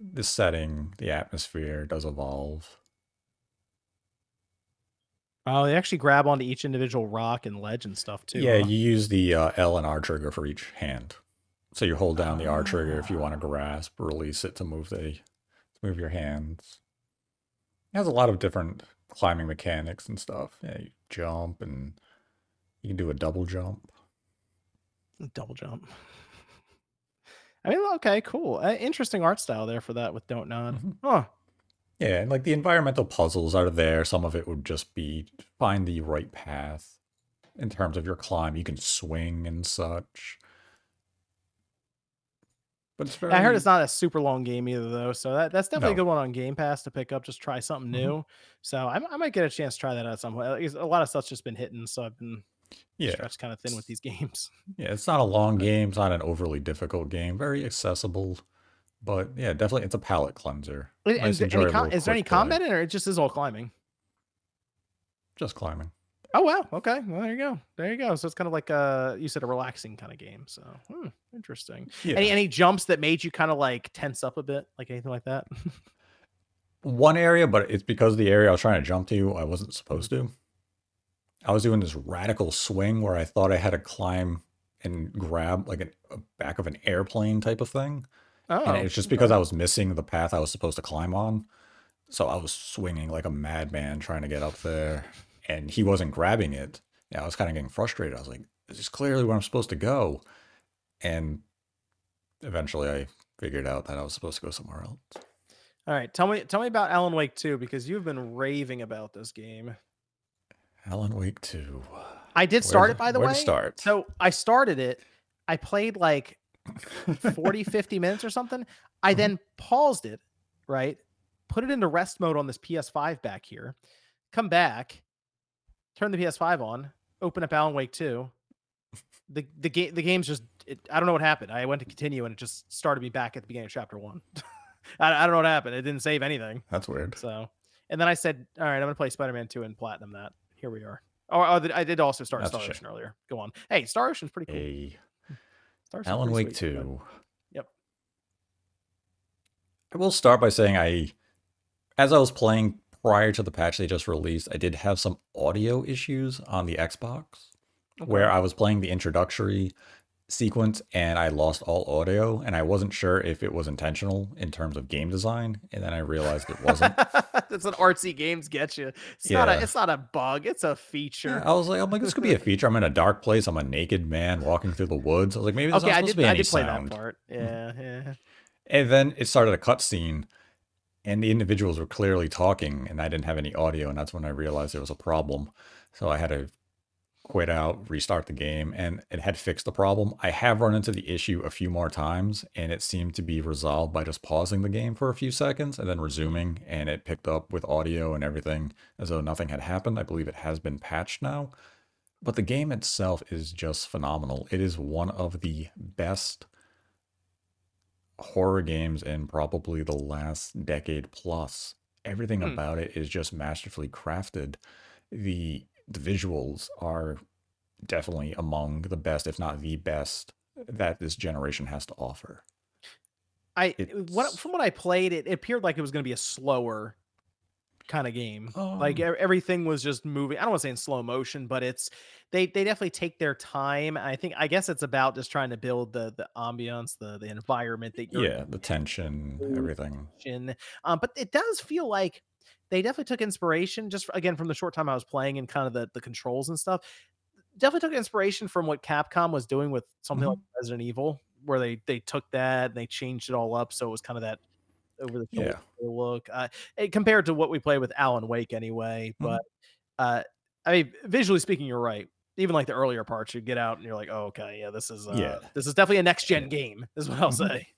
the setting, the atmosphere does evolve. Oh, they actually grab onto each individual rock and ledge and stuff too, Yeah, huh? you use the uh, L and R trigger for each hand. So you hold down the R trigger if you want to Ah. grasp, release it to move the to move your hands. It has a lot of different climbing mechanics and stuff. Yeah, you jump and you can do a double jump. Double jump. I mean, okay, cool. Uh, interesting art style there for that with Don't Nod. hmm Huh. Yeah, and like the environmental puzzles are there. Some of it would just be find the right path in terms of your climb. You can swing and such. But it's very... I heard it's not a super long game either, though. So that, that's definitely a good one on Game Pass to pick up. Just try something hmm new. So I, I might get a chance to try that at some point. A lot of stuff's just been hitting, so I've been Yeah. stretched kind of thin with these games. Yeah, it's not a long game. It's not an overly difficult game. Very accessible. But yeah, definitely it's a palate cleanser. and, Nice, and any com- is there any combat in it, or it just is all climbing? Just climbing. Oh wow. Okay. Well, there you go. There you go. So it's kind of like uh you said a relaxing kind of game. So hmm, interesting. Any Yeah. any jumps that made you kind of like tense up a bit, like anything like that? One area, but it's because the area I was trying to jump to, I wasn't supposed to. I was doing this radical swing where I thought I had to climb and grab like an, a back of an airplane type of thing. And oh, it's just because. I was missing the path I was supposed to climb on. So I was swinging like a madman trying to get up there, and he wasn't grabbing it. Yeah, I was kind of getting frustrated. I was like, "This is clearly where I'm supposed to go," and eventually I figured out that I was supposed to go somewhere else. All right. Tell me tell me about Alan Wake 2 because you've been raving about this game. Alan Wake Two. I did start to, it by the where way. start? So I started it. I played like 40 50 minutes or something. I Mhm. then paused it, right? Put it into rest mode on this PS5 back here. Come back, turn the PS5 on, open up Alan Wake 2. The the game the game's just it, I don't know what happened. I went to continue and it just started me back at the beginning of chapter 1. I, I don't know what happened. It didn't save anything. That's weird. So, and then I said, "All right, I'm gonna play Spider-Man 2 and platinum that." Here we are. Oh, I did also start That's Star. Ocean earlier. Go on. Hey, Star Ocean's pretty cool. A Starts Alan Wake sweet, but- 2. Yep. I will start by saying I, as I was playing prior to the patch they just released, I did have some audio issues on the Xbox where I was playing the introductory sequence and I lost all audio and I wasn't sure if it was intentional in terms of game design and then I realized it wasn't. That's what artsy games get you. It's not a Yeah. it's not a bug, it's a feature. Yeah, I was like, I'm like, this could be a feature. I'm in a dark place. I'm a naked man walking through the woods. I was like, maybe there's okay, not I supposed did to be I any did play sound. that part. Yeah, yeah. And then it started a cutscene, and the individuals were clearly talking, and I didn't have any audio, and that's when I realized there was a problem. So I had to quit out, restart the game, and it had fixed the problem. I have run into the issue a few more times, and it seemed to be resolved by just pausing the game for a few seconds and then resuming, and it picked up with audio and everything as though nothing had happened. I believe it has been patched now. But the game itself is just phenomenal. It is one of the best horror games in probably the last decade plus. Everything Hmm. about it is just masterfully crafted. The the visuals are definitely among the best, if not the best, that this generation has to offer. I what from what I played, it, it appeared like it was going to be a slower kind of game. Like um e- everything was just moving. I don't want to say in slow motion, but it's they they definitely take their time. I think I guess it's about just trying to build the the ambiance, the the environment that you're yeah, the tension, everything. Um, but it does feel like they definitely took inspiration just again from the short time I was playing and kind of the the controls and stuff. Definitely took inspiration from what Capcom was doing with something like Mhm. Resident Evil, where they they took that and they changed it all up, so it was kind of that over the Yeah. look. Uh, compared to what we play with Alan Wake anyway, Mhm. but uh, I mean, visually speaking, you're right. Even like the earlier parts, you get out and you're like, oh, okay, yeah, this is uh, Yeah. this is definitely a next gen game, is what I'll mhm. say.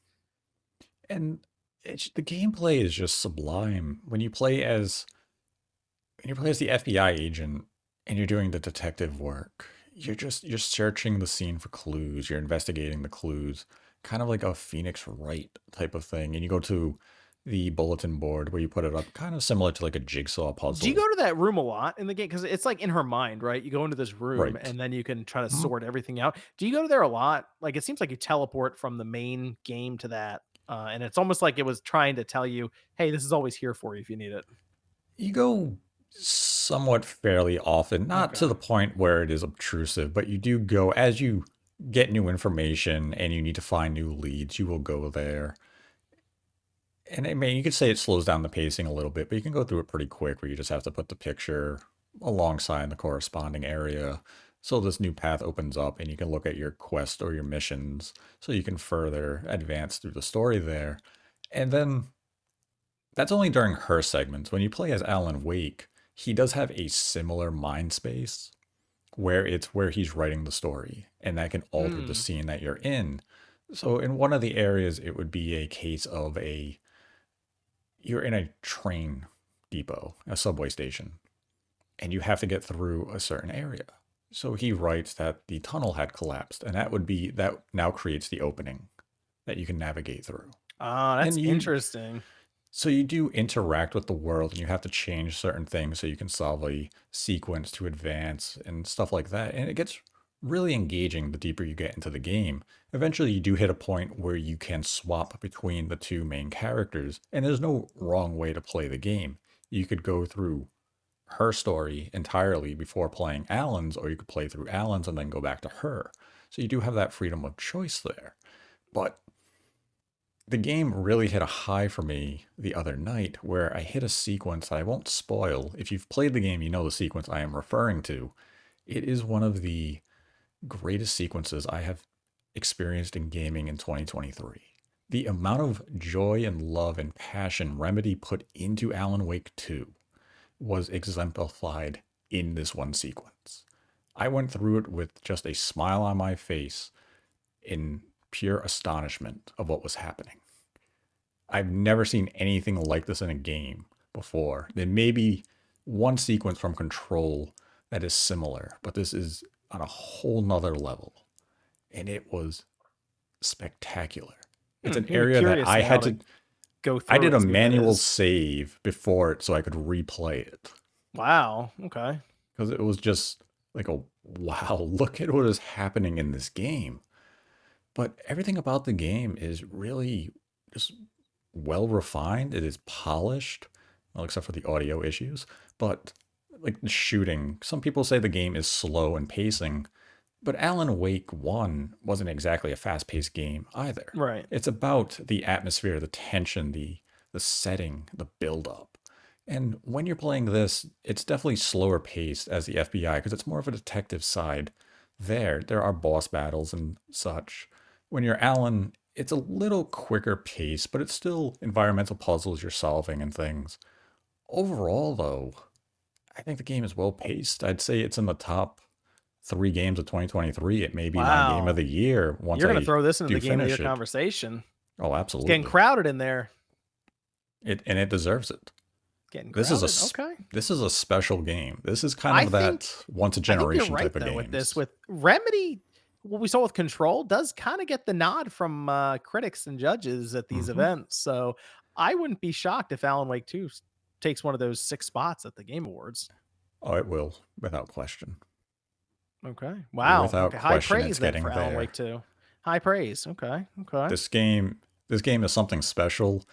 and it's, the gameplay is just sublime when you play as when you play as the FBI agent and you're doing the detective work, you're just you're searching the scene for clues, you're investigating the clues, kind of like a Phoenix Wright type of thing. And you go to the bulletin board where you put it up, kind of similar to like a jigsaw puzzle. Do you go to that room a lot in the game? Because it's like in her mind, right? You go into this room Right. and then you can try to Mhm. sort everything out. Do you go to there a lot? Like it seems like you teleport from the main game to that. Uh, and it's almost like it was trying to tell you, hey, this is always here for you if you need it. You go somewhat fairly often, not to the point where it is obtrusive, but you do go as you get new information and you need to find new leads, you will go there. And I mean, you could say it slows down the pacing a little bit, but you can go through it pretty quick where you just have to put the picture alongside the corresponding area. So this new path opens up and you can look at your quest or your missions so you can further advance through the story there. And then that's only during her segments. When you play as Alan Wake, he does have a similar mind space where it's where he's writing the story and that can alter the Hmm. scene that you're in. So in one of the areas it would be a case of a you're in a train depot, a subway station, and you have to get through a certain area. So he writes that the tunnel had collapsed and that would be that now creates the opening that you can navigate through. Ah, that's you interesting. so you do interact with the world and you have to change certain things so you can solve a sequence to advance and stuff like that. And it gets really engaging the deeper you get into the game. Eventually you do hit a point where you can swap between the two main characters and there's no wrong way to play the game. You could go through her story entirely before playing Alan's or you could play through Alan's and then go back to her. So you do have that freedom of choice there. But the game really hit a high for me the other night where I hit a sequence that I won't spoil. If you've played the game, you know the sequence I am referring to. It is one of the greatest sequences I have experienced in gaming in 2023. The amount of joy and love and passion Remedy put into Alan Wake 2 was exemplified in this one sequence. I went through it with just a smile on my face in pure astonishment of what was happening. I've never seen anything like this in a game before. There may be one sequence from Control that is similar, but this is on a whole nother level. And it was spectacular. It's Hmm, an area that I had to to, Go through I did a see what it manual is. save before it so I could replay it. Wow. Okay. because it was just like a wow look at what is happening in this game but everything about the game is really just well refined. It is polished, well, except for the audio issues. But like the shooting, some people say the game is slow and pacing, but Alan Wake 1 wasn't exactly a fast paced game either. Right. It's about the atmosphere, the tension, the the setting, the build up. And when you're playing this, it's definitely slower paced as the FBI because it's more of a detective side. There, there are boss battles and such. When you're Alan, it's a little quicker pace, but it's still environmental puzzles you're solving and things. Overall, though, I think the game is well paced. I'd say it's in the top three games of 2023. It may be my game of the year once You're I going to throw this into the game of your conversation. Oh, It's absolutely. getting crowded in there. It and it deserves it. Getting This is a okay. This is a special game. This is kind I of that think- once a generation right type of game. with this. With Remedy, what we saw with Control does kind of get the nod from uh, critics and judges at these Mhm. events. So I wouldn't be shocked if Alan Wake Two takes one of those six spots at the Game Awards. oh, it will without question. Okay. Wow. Without okay. High question, praise then getting for Alan there. Wake 2. High praise. Okay. Okay. This game, this game is something special.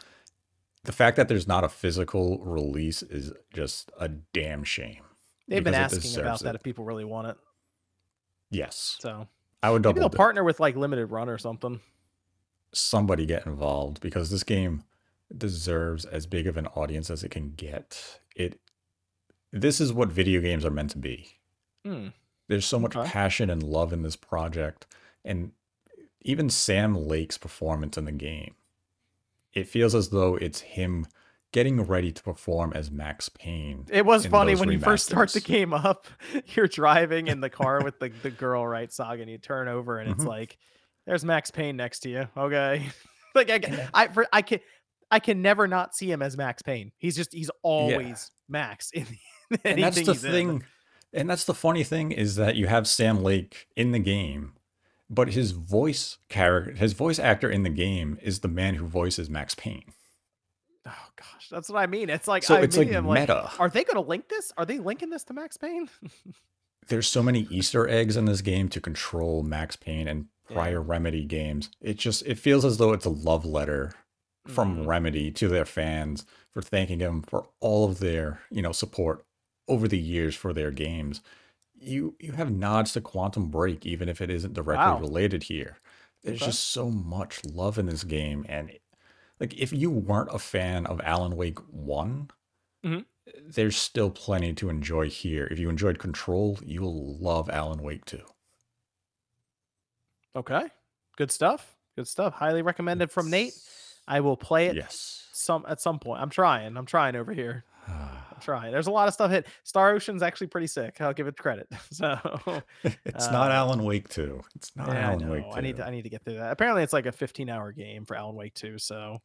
The fact that there's not a physical release is just a damn shame. They've been asking about deserves that if people really want it. Yes, So I would double. maybe they'll dip. partner with like Limited Run or something. somebody get involved because this game deserves as big of an audience as it can get. It this is what video games are meant to be. Hmm. There's so much Okay. passion and love in this project and even Sam Lake's performance in the game. It feels as though it's him getting ready to perform as Max Payne. It was funny when you first start the game up. You're driving in the car with the, the girl, right, Saga, and you turn over and it's Mhm. like, there's Max Payne next to you. Okay. like I, I, for, I can, I can never not see him as Max Payne. He's just, he's always Max in and that's the he's in. And that's the funny thing is that you have sam lake in the game but his voice character his voice actor in the game is the man who voices max payne Oh gosh, that's what I mean. It's like, so I, it's like I'm like, meta are they going to link this? Are they linking this to Max Payne? there's so many easter eggs in this game to control max payne and Yeah. prior remedy games it just it feels as though it's a love letter from Mhm. remedy to their fans for thanking them for all of their you know support over the years for their games you you have nods to quantum break even if it isn't directly Wow. related here there's Okay. just so much love in this game and like if you weren't a fan of alan wake one Mhm. there's still plenty to enjoy here if you enjoyed control you'll love alan wake 2 okay. Good stuff. Good stuff. Highly recommended from Nate. I will play it yes some at some point. I'm trying. I'm trying over here. I'm trying. There's a lot of stuff hit. Star Ocean's actually pretty sick. I'll give it credit. So it's not Uh, alan wake 2 it's not yeah, alan wake 2 I need to I need to get through that. Apparently it's like a 15 hour game for Alan Wake 2. So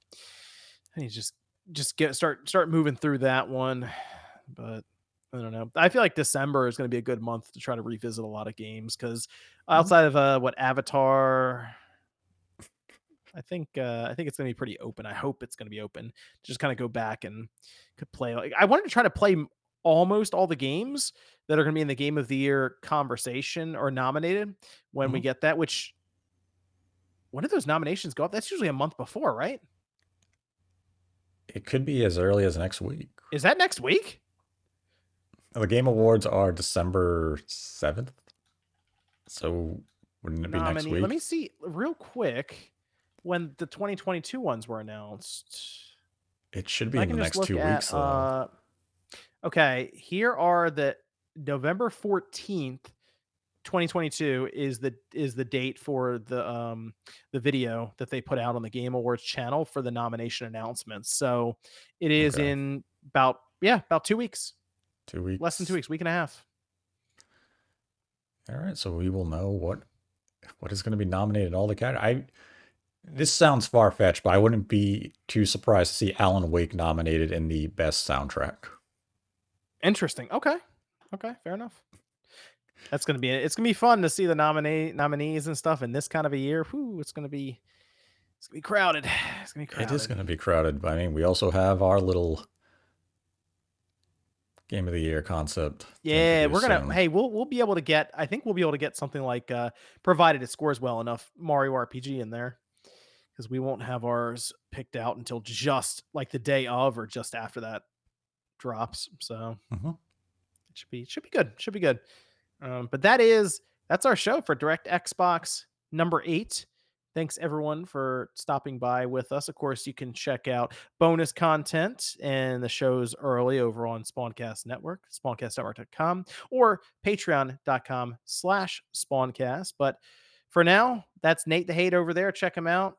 I need to just just get start start moving through that one. But I don't know. I feel like December is going to be a good month to try to revisit a lot of games because outside of uh what Avatar I think uh, I think it's gonna be pretty open. I hope it's gonna be open. Just kind of go back and could play. Like I wanted to try to play almost all the games that are gonna be in the game of the year conversation or nominated when we Mhm. get that. Which when do those nominations go up? That's usually a month before, right? it could be as early as next week Is that next week? The Game Awards are December 7th. So wouldn't it be next week? Let me see real quick when the 2022 ones were announced. It should be I in the next two at, weeks, uh, okay, here are the November 14th, 2022 is the is the date for the um the video that they put out on the Game Awards channel for the nomination announcements. So it is Okay. in about yeah, about 2 weeks. two weeks. Less than 2 weeks, week and a half. All right, so we will know what what is going to be nominated all the categories. I this sounds far fetched, but I wouldn't be too surprised to see Alan Wake nominated in the best soundtrack. Interesting. Okay. Okay, fair enough. That's gonna be it's gonna be fun to see the nominee nominees and stuff in this kind of a year. Whew, it's gonna be it's gonna be crowded. It's gonna be crowded. It is going to be crowded, but I mean, we also have our little game of the year concept. Yeah, we're gonna. soon. Hey, we'll we'll be able to get. I think we'll be able to get something like, uh provided it scores well enough, Mario RPG in there, because we won't have ours picked out until just like the day of or just after that drops. So Mhm. it should be should be good. Should be good. Um, but that is that's our show for Direct Xbox number eight. Thanks everyone for stopping by with us. Of course, you can check out bonus content and the shows early over on Spawncast Network, spawncastnetwork.com, or patreon.com slash spawncast. But for now, that's Nate the Hate over there. Check him out.